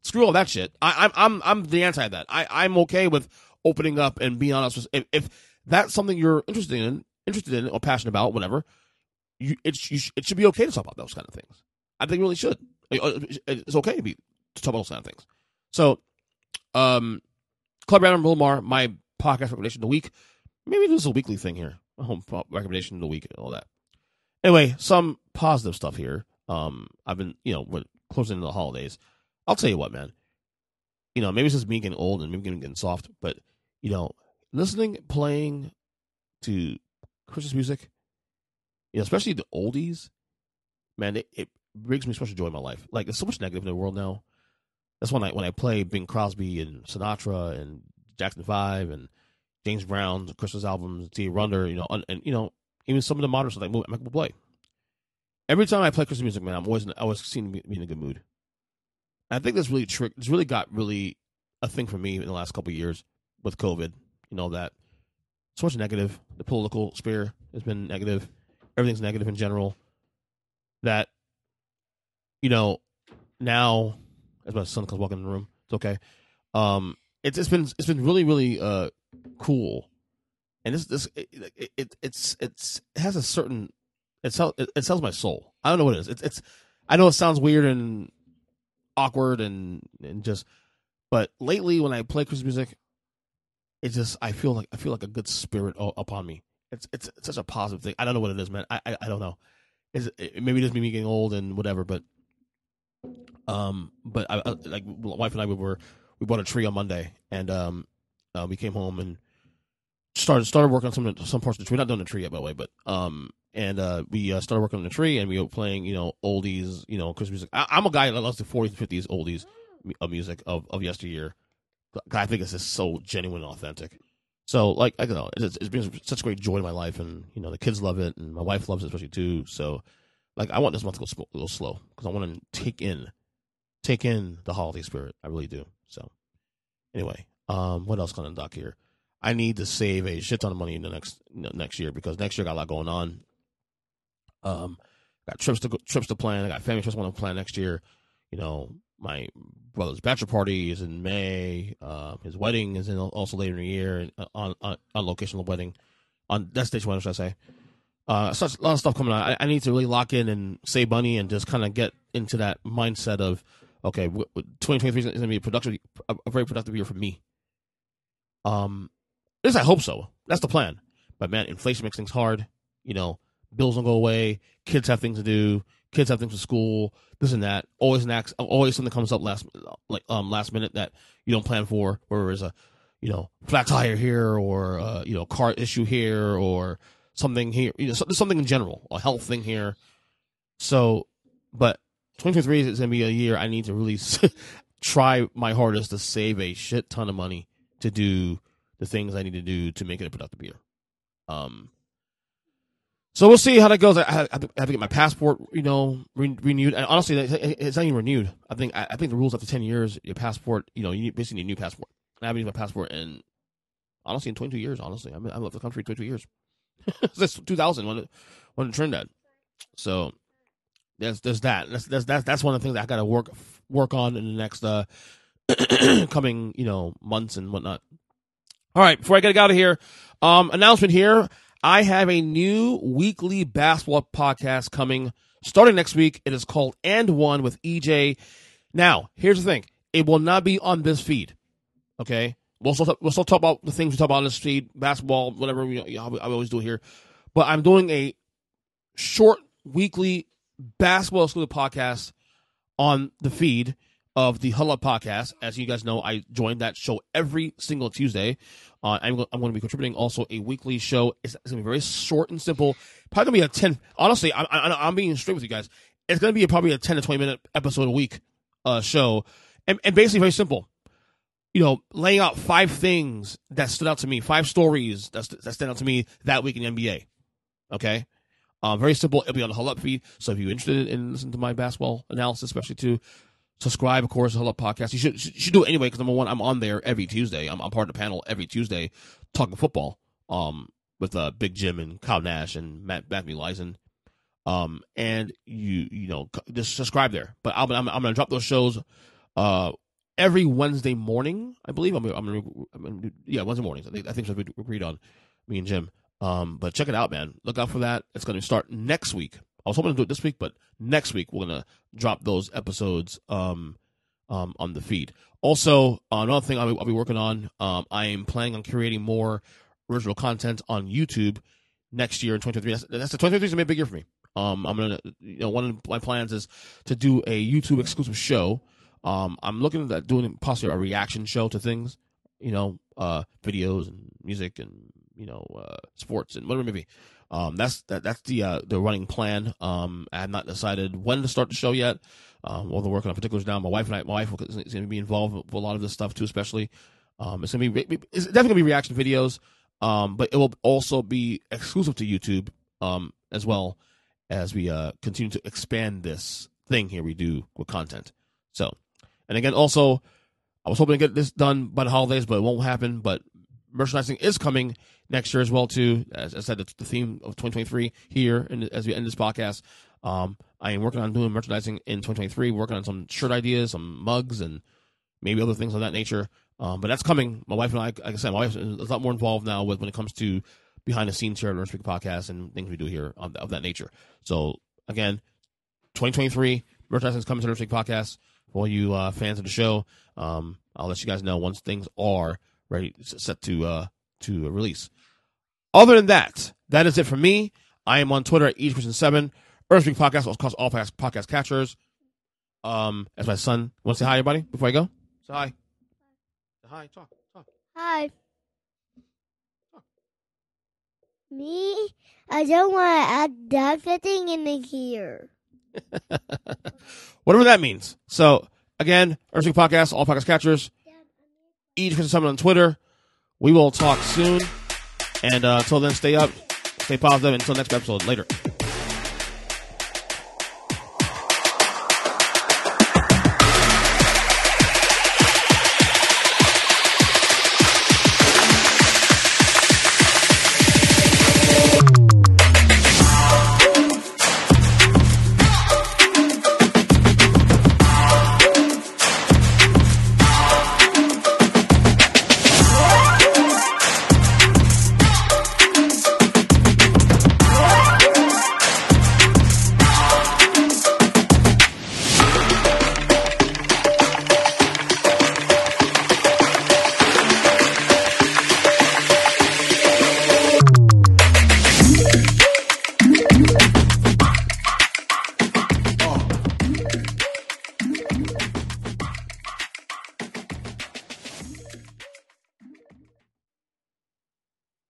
Screw all that shit. I, I'm I'm I'm the anti that. I I'm okay with opening up and being honest. If, if that's something you're interested in, interested in or passionate about, whatever, you, it, you, it should be okay to talk about those kind of things. I think really should. It's okay to be to talk about those kind of things. So, um, Club Random Maher, my podcast recommendation of the week. Maybe this is a weekly thing here. Home recommendation of the week and all that. Anyway, some positive stuff here. Um, I've been, you know, when closing into the holidays. I'll tell you what, man. You know, maybe it's just me getting old and maybe getting, getting soft, but you know, listening, playing to Christmas music, you know, especially the oldies, man, it, it brings me special joy in my life. Like, there's so much negative in the world now. That's when I when I play Bing Crosby and Sinatra and Jackson Five and James Brown's Christmas albums, T. Runder, you know, and, and, you know, even some of the modern stuff like I will play. Every time I play Christmas music, man, I'm always I always seem to be in a good mood. I think that's really trick. It's really got really a thing for me in the last couple years with COVID. You know that so much negative. The political sphere has been negative. Everything's negative in general. That you know now, as my son comes walking in the room, it's okay. Um, it's it's been it's been really really uh cool, and this this it, it, it it's it's it has a certain it sells it, it sells my soul. I don't know what it is. It's it's I know it sounds weird and awkward and and just, but lately when I play Christmas music, it's just I feel like I feel like a good spirit upon me. It's it's, it's such a positive thing. I don't know what it is, man. I I, I don't know. Is it, maybe just me getting old and whatever, but um, but I, I like wife and I we were we bought a tree on Monday and um, uh, we came home and started started working on some some parts of the tree. Not done the tree yet, by the way, but um, and uh, we uh, started working on the tree and we were playing you know oldies, you know Christmas music. I, am a guy that loves the 40s, 50s oldies of music of of yesteryear. I think it's just so genuine and authentic. So, like, I don't know, it's, it brings such great joy in my life, and you know, the kids love it, and my wife loves it especially too. So, like, I want this month to go a little slow because I want to take in, take in the holiday spirit. I really do. So, anyway, um, what else on the dock here? I need to save a shit ton of money in the next you know, next year because next year got a lot going on. Um, got trips to trips to plan. I got family trips I want to plan next year. You know, my brother's bachelor party is in May. Uh, his wedding is in also later in the year uh, on on, on location of the wedding on destination wedding, should I say? Uh, such a lot of stuff coming on. I, I, need to really lock in and save money and just kind of get into that mindset of okay, 2023 is going to be a productive, a, a, very productive year for me. Um, at least I hope so. That's the plan. But man, inflation makes things hard. You know, bills don't go away. Kids have things to do kids have things for school, this and that. Always an act, always something comes up last like um last minute that you don't plan for, or there's a you know flat tire here, or uh, you know car issue here, or something here, you know something in general, a health thing here. So, but 2023 is to be a year I need to really try my hardest to save a shit ton of money to do the things I need to do to make it a productive year. Um, so we'll see how that goes. I have, I have to get my passport, you know, re- renewed. And honestly, it's not even renewed. I think I, think the rules after ten years, your passport, you know, you basically need a new passport. I haven't used my passport in honestly in 22 years. Honestly, I mean, I've left the country 22 years. Since 2000 when it when it Trinidad. So there's there's that. That's that's that's, that's one of the things that I got to work work on in the next uh coming you know months and whatnot. All right, before I get out of here, um, announcement here. I have a new weekly basketball podcast coming starting next week. It is called And One with EJ. Now, here's the thing. It will not be on this feed. Okay? We'll still, we'll still talk about the things we talk about on this feed, basketball, whatever we, I always do here. But I'm doing a short weekly basketball exclusive podcast on the feed of the Up podcast. As you guys know, I joined that show every single Tuesday. Uh, I'm, I'm going to be contributing also a weekly show. It's, it's going to be very short and simple. Probably going to be a 10. Honestly, I, I, I'm being straight with you guys. It's going to be a, probably a 10 to 20 minute episode a week uh, show. And, and basically, very simple. You know, laying out five things that stood out to me, five stories that, that stand out to me that week in the NBA. Okay? Um, very simple. It'll be on the Huddle Up feed. So if you're interested in listening to my basketball analysis, especially to subscribe, of course, Huddle Up podcast. You should should do it anyway because number one, I'm on there every Tuesday. I'm, I'm part of the panel every Tuesday talking football. Um, with uh, Big Jim and Kyle Nash and Matt Matthew Leisen. Um, and you you know just subscribe there. But I'm I'm, I'm gonna drop those shows uh every Wednesday morning. I believe I'm I'm gonna, I'm gonna yeah Wednesday mornings. I think I think that's what we agreed on me and Jim. Um, but check it out, man. Look out for that. It's gonna start next week. I was hoping to do it this week, but next week we're gonna drop those episodes um, um, on the feed. Also, another thing I'll be, I'll be working on, um, I am planning on creating more original content on YouTube next year in 2023. That's, that's the 2023 is gonna be a big year for me. Um, I'm gonna, you know, one of my plans is to do a YouTube exclusive show. Um, I'm looking at doing possibly a reaction show to things, you know, uh, videos and music and you know, uh, sports and whatever it may be. Um, that's that, that's the uh, the running plan. Um, I have not decided when to start the show yet. Um, all the working on particulars now. My wife and I, my wife is going to be involved with a lot of this stuff too, especially. Um, it's going to be it's definitely going to be reaction videos. Um, but it will also be exclusive to YouTube. Um, as well as we uh continue to expand this thing here we do with content. So, and again, also, I was hoping to get this done by the holidays, but it won't happen. But merchandising is coming next year as well too. As I said, the theme of 2023 here, and as we end this podcast, um, I am working on doing merchandising in 2023. Working on some shirt ideas, some mugs, and maybe other things of that nature. Um, but that's coming. My wife and I, like I said, my wife is a lot more involved now with when it comes to behind the scenes here at Nerd Speak Podcast and things we do here of, of that nature. So again, 2023 merchandising is coming to Nerd Speak Podcast for you uh, fans of the show. Um, I'll let you guys know once things are ready, set to uh, to release. Other than that, that is it for me. I am on Twitter at eachperson7. Nerd Speak Podcast, across all podcast catchers. Um, as my son, want to say hi, everybody, before I go? Say hi. Say hi, talk, talk. Hi. Me? I don't want to add that fitting in the here. Whatever that means. So, again, Nerd Speak Podcast, all podcast catchers. Each person summon on Twitter. We will talk soon. And uh, until then, stay up, stay positive. Until next episode. Later.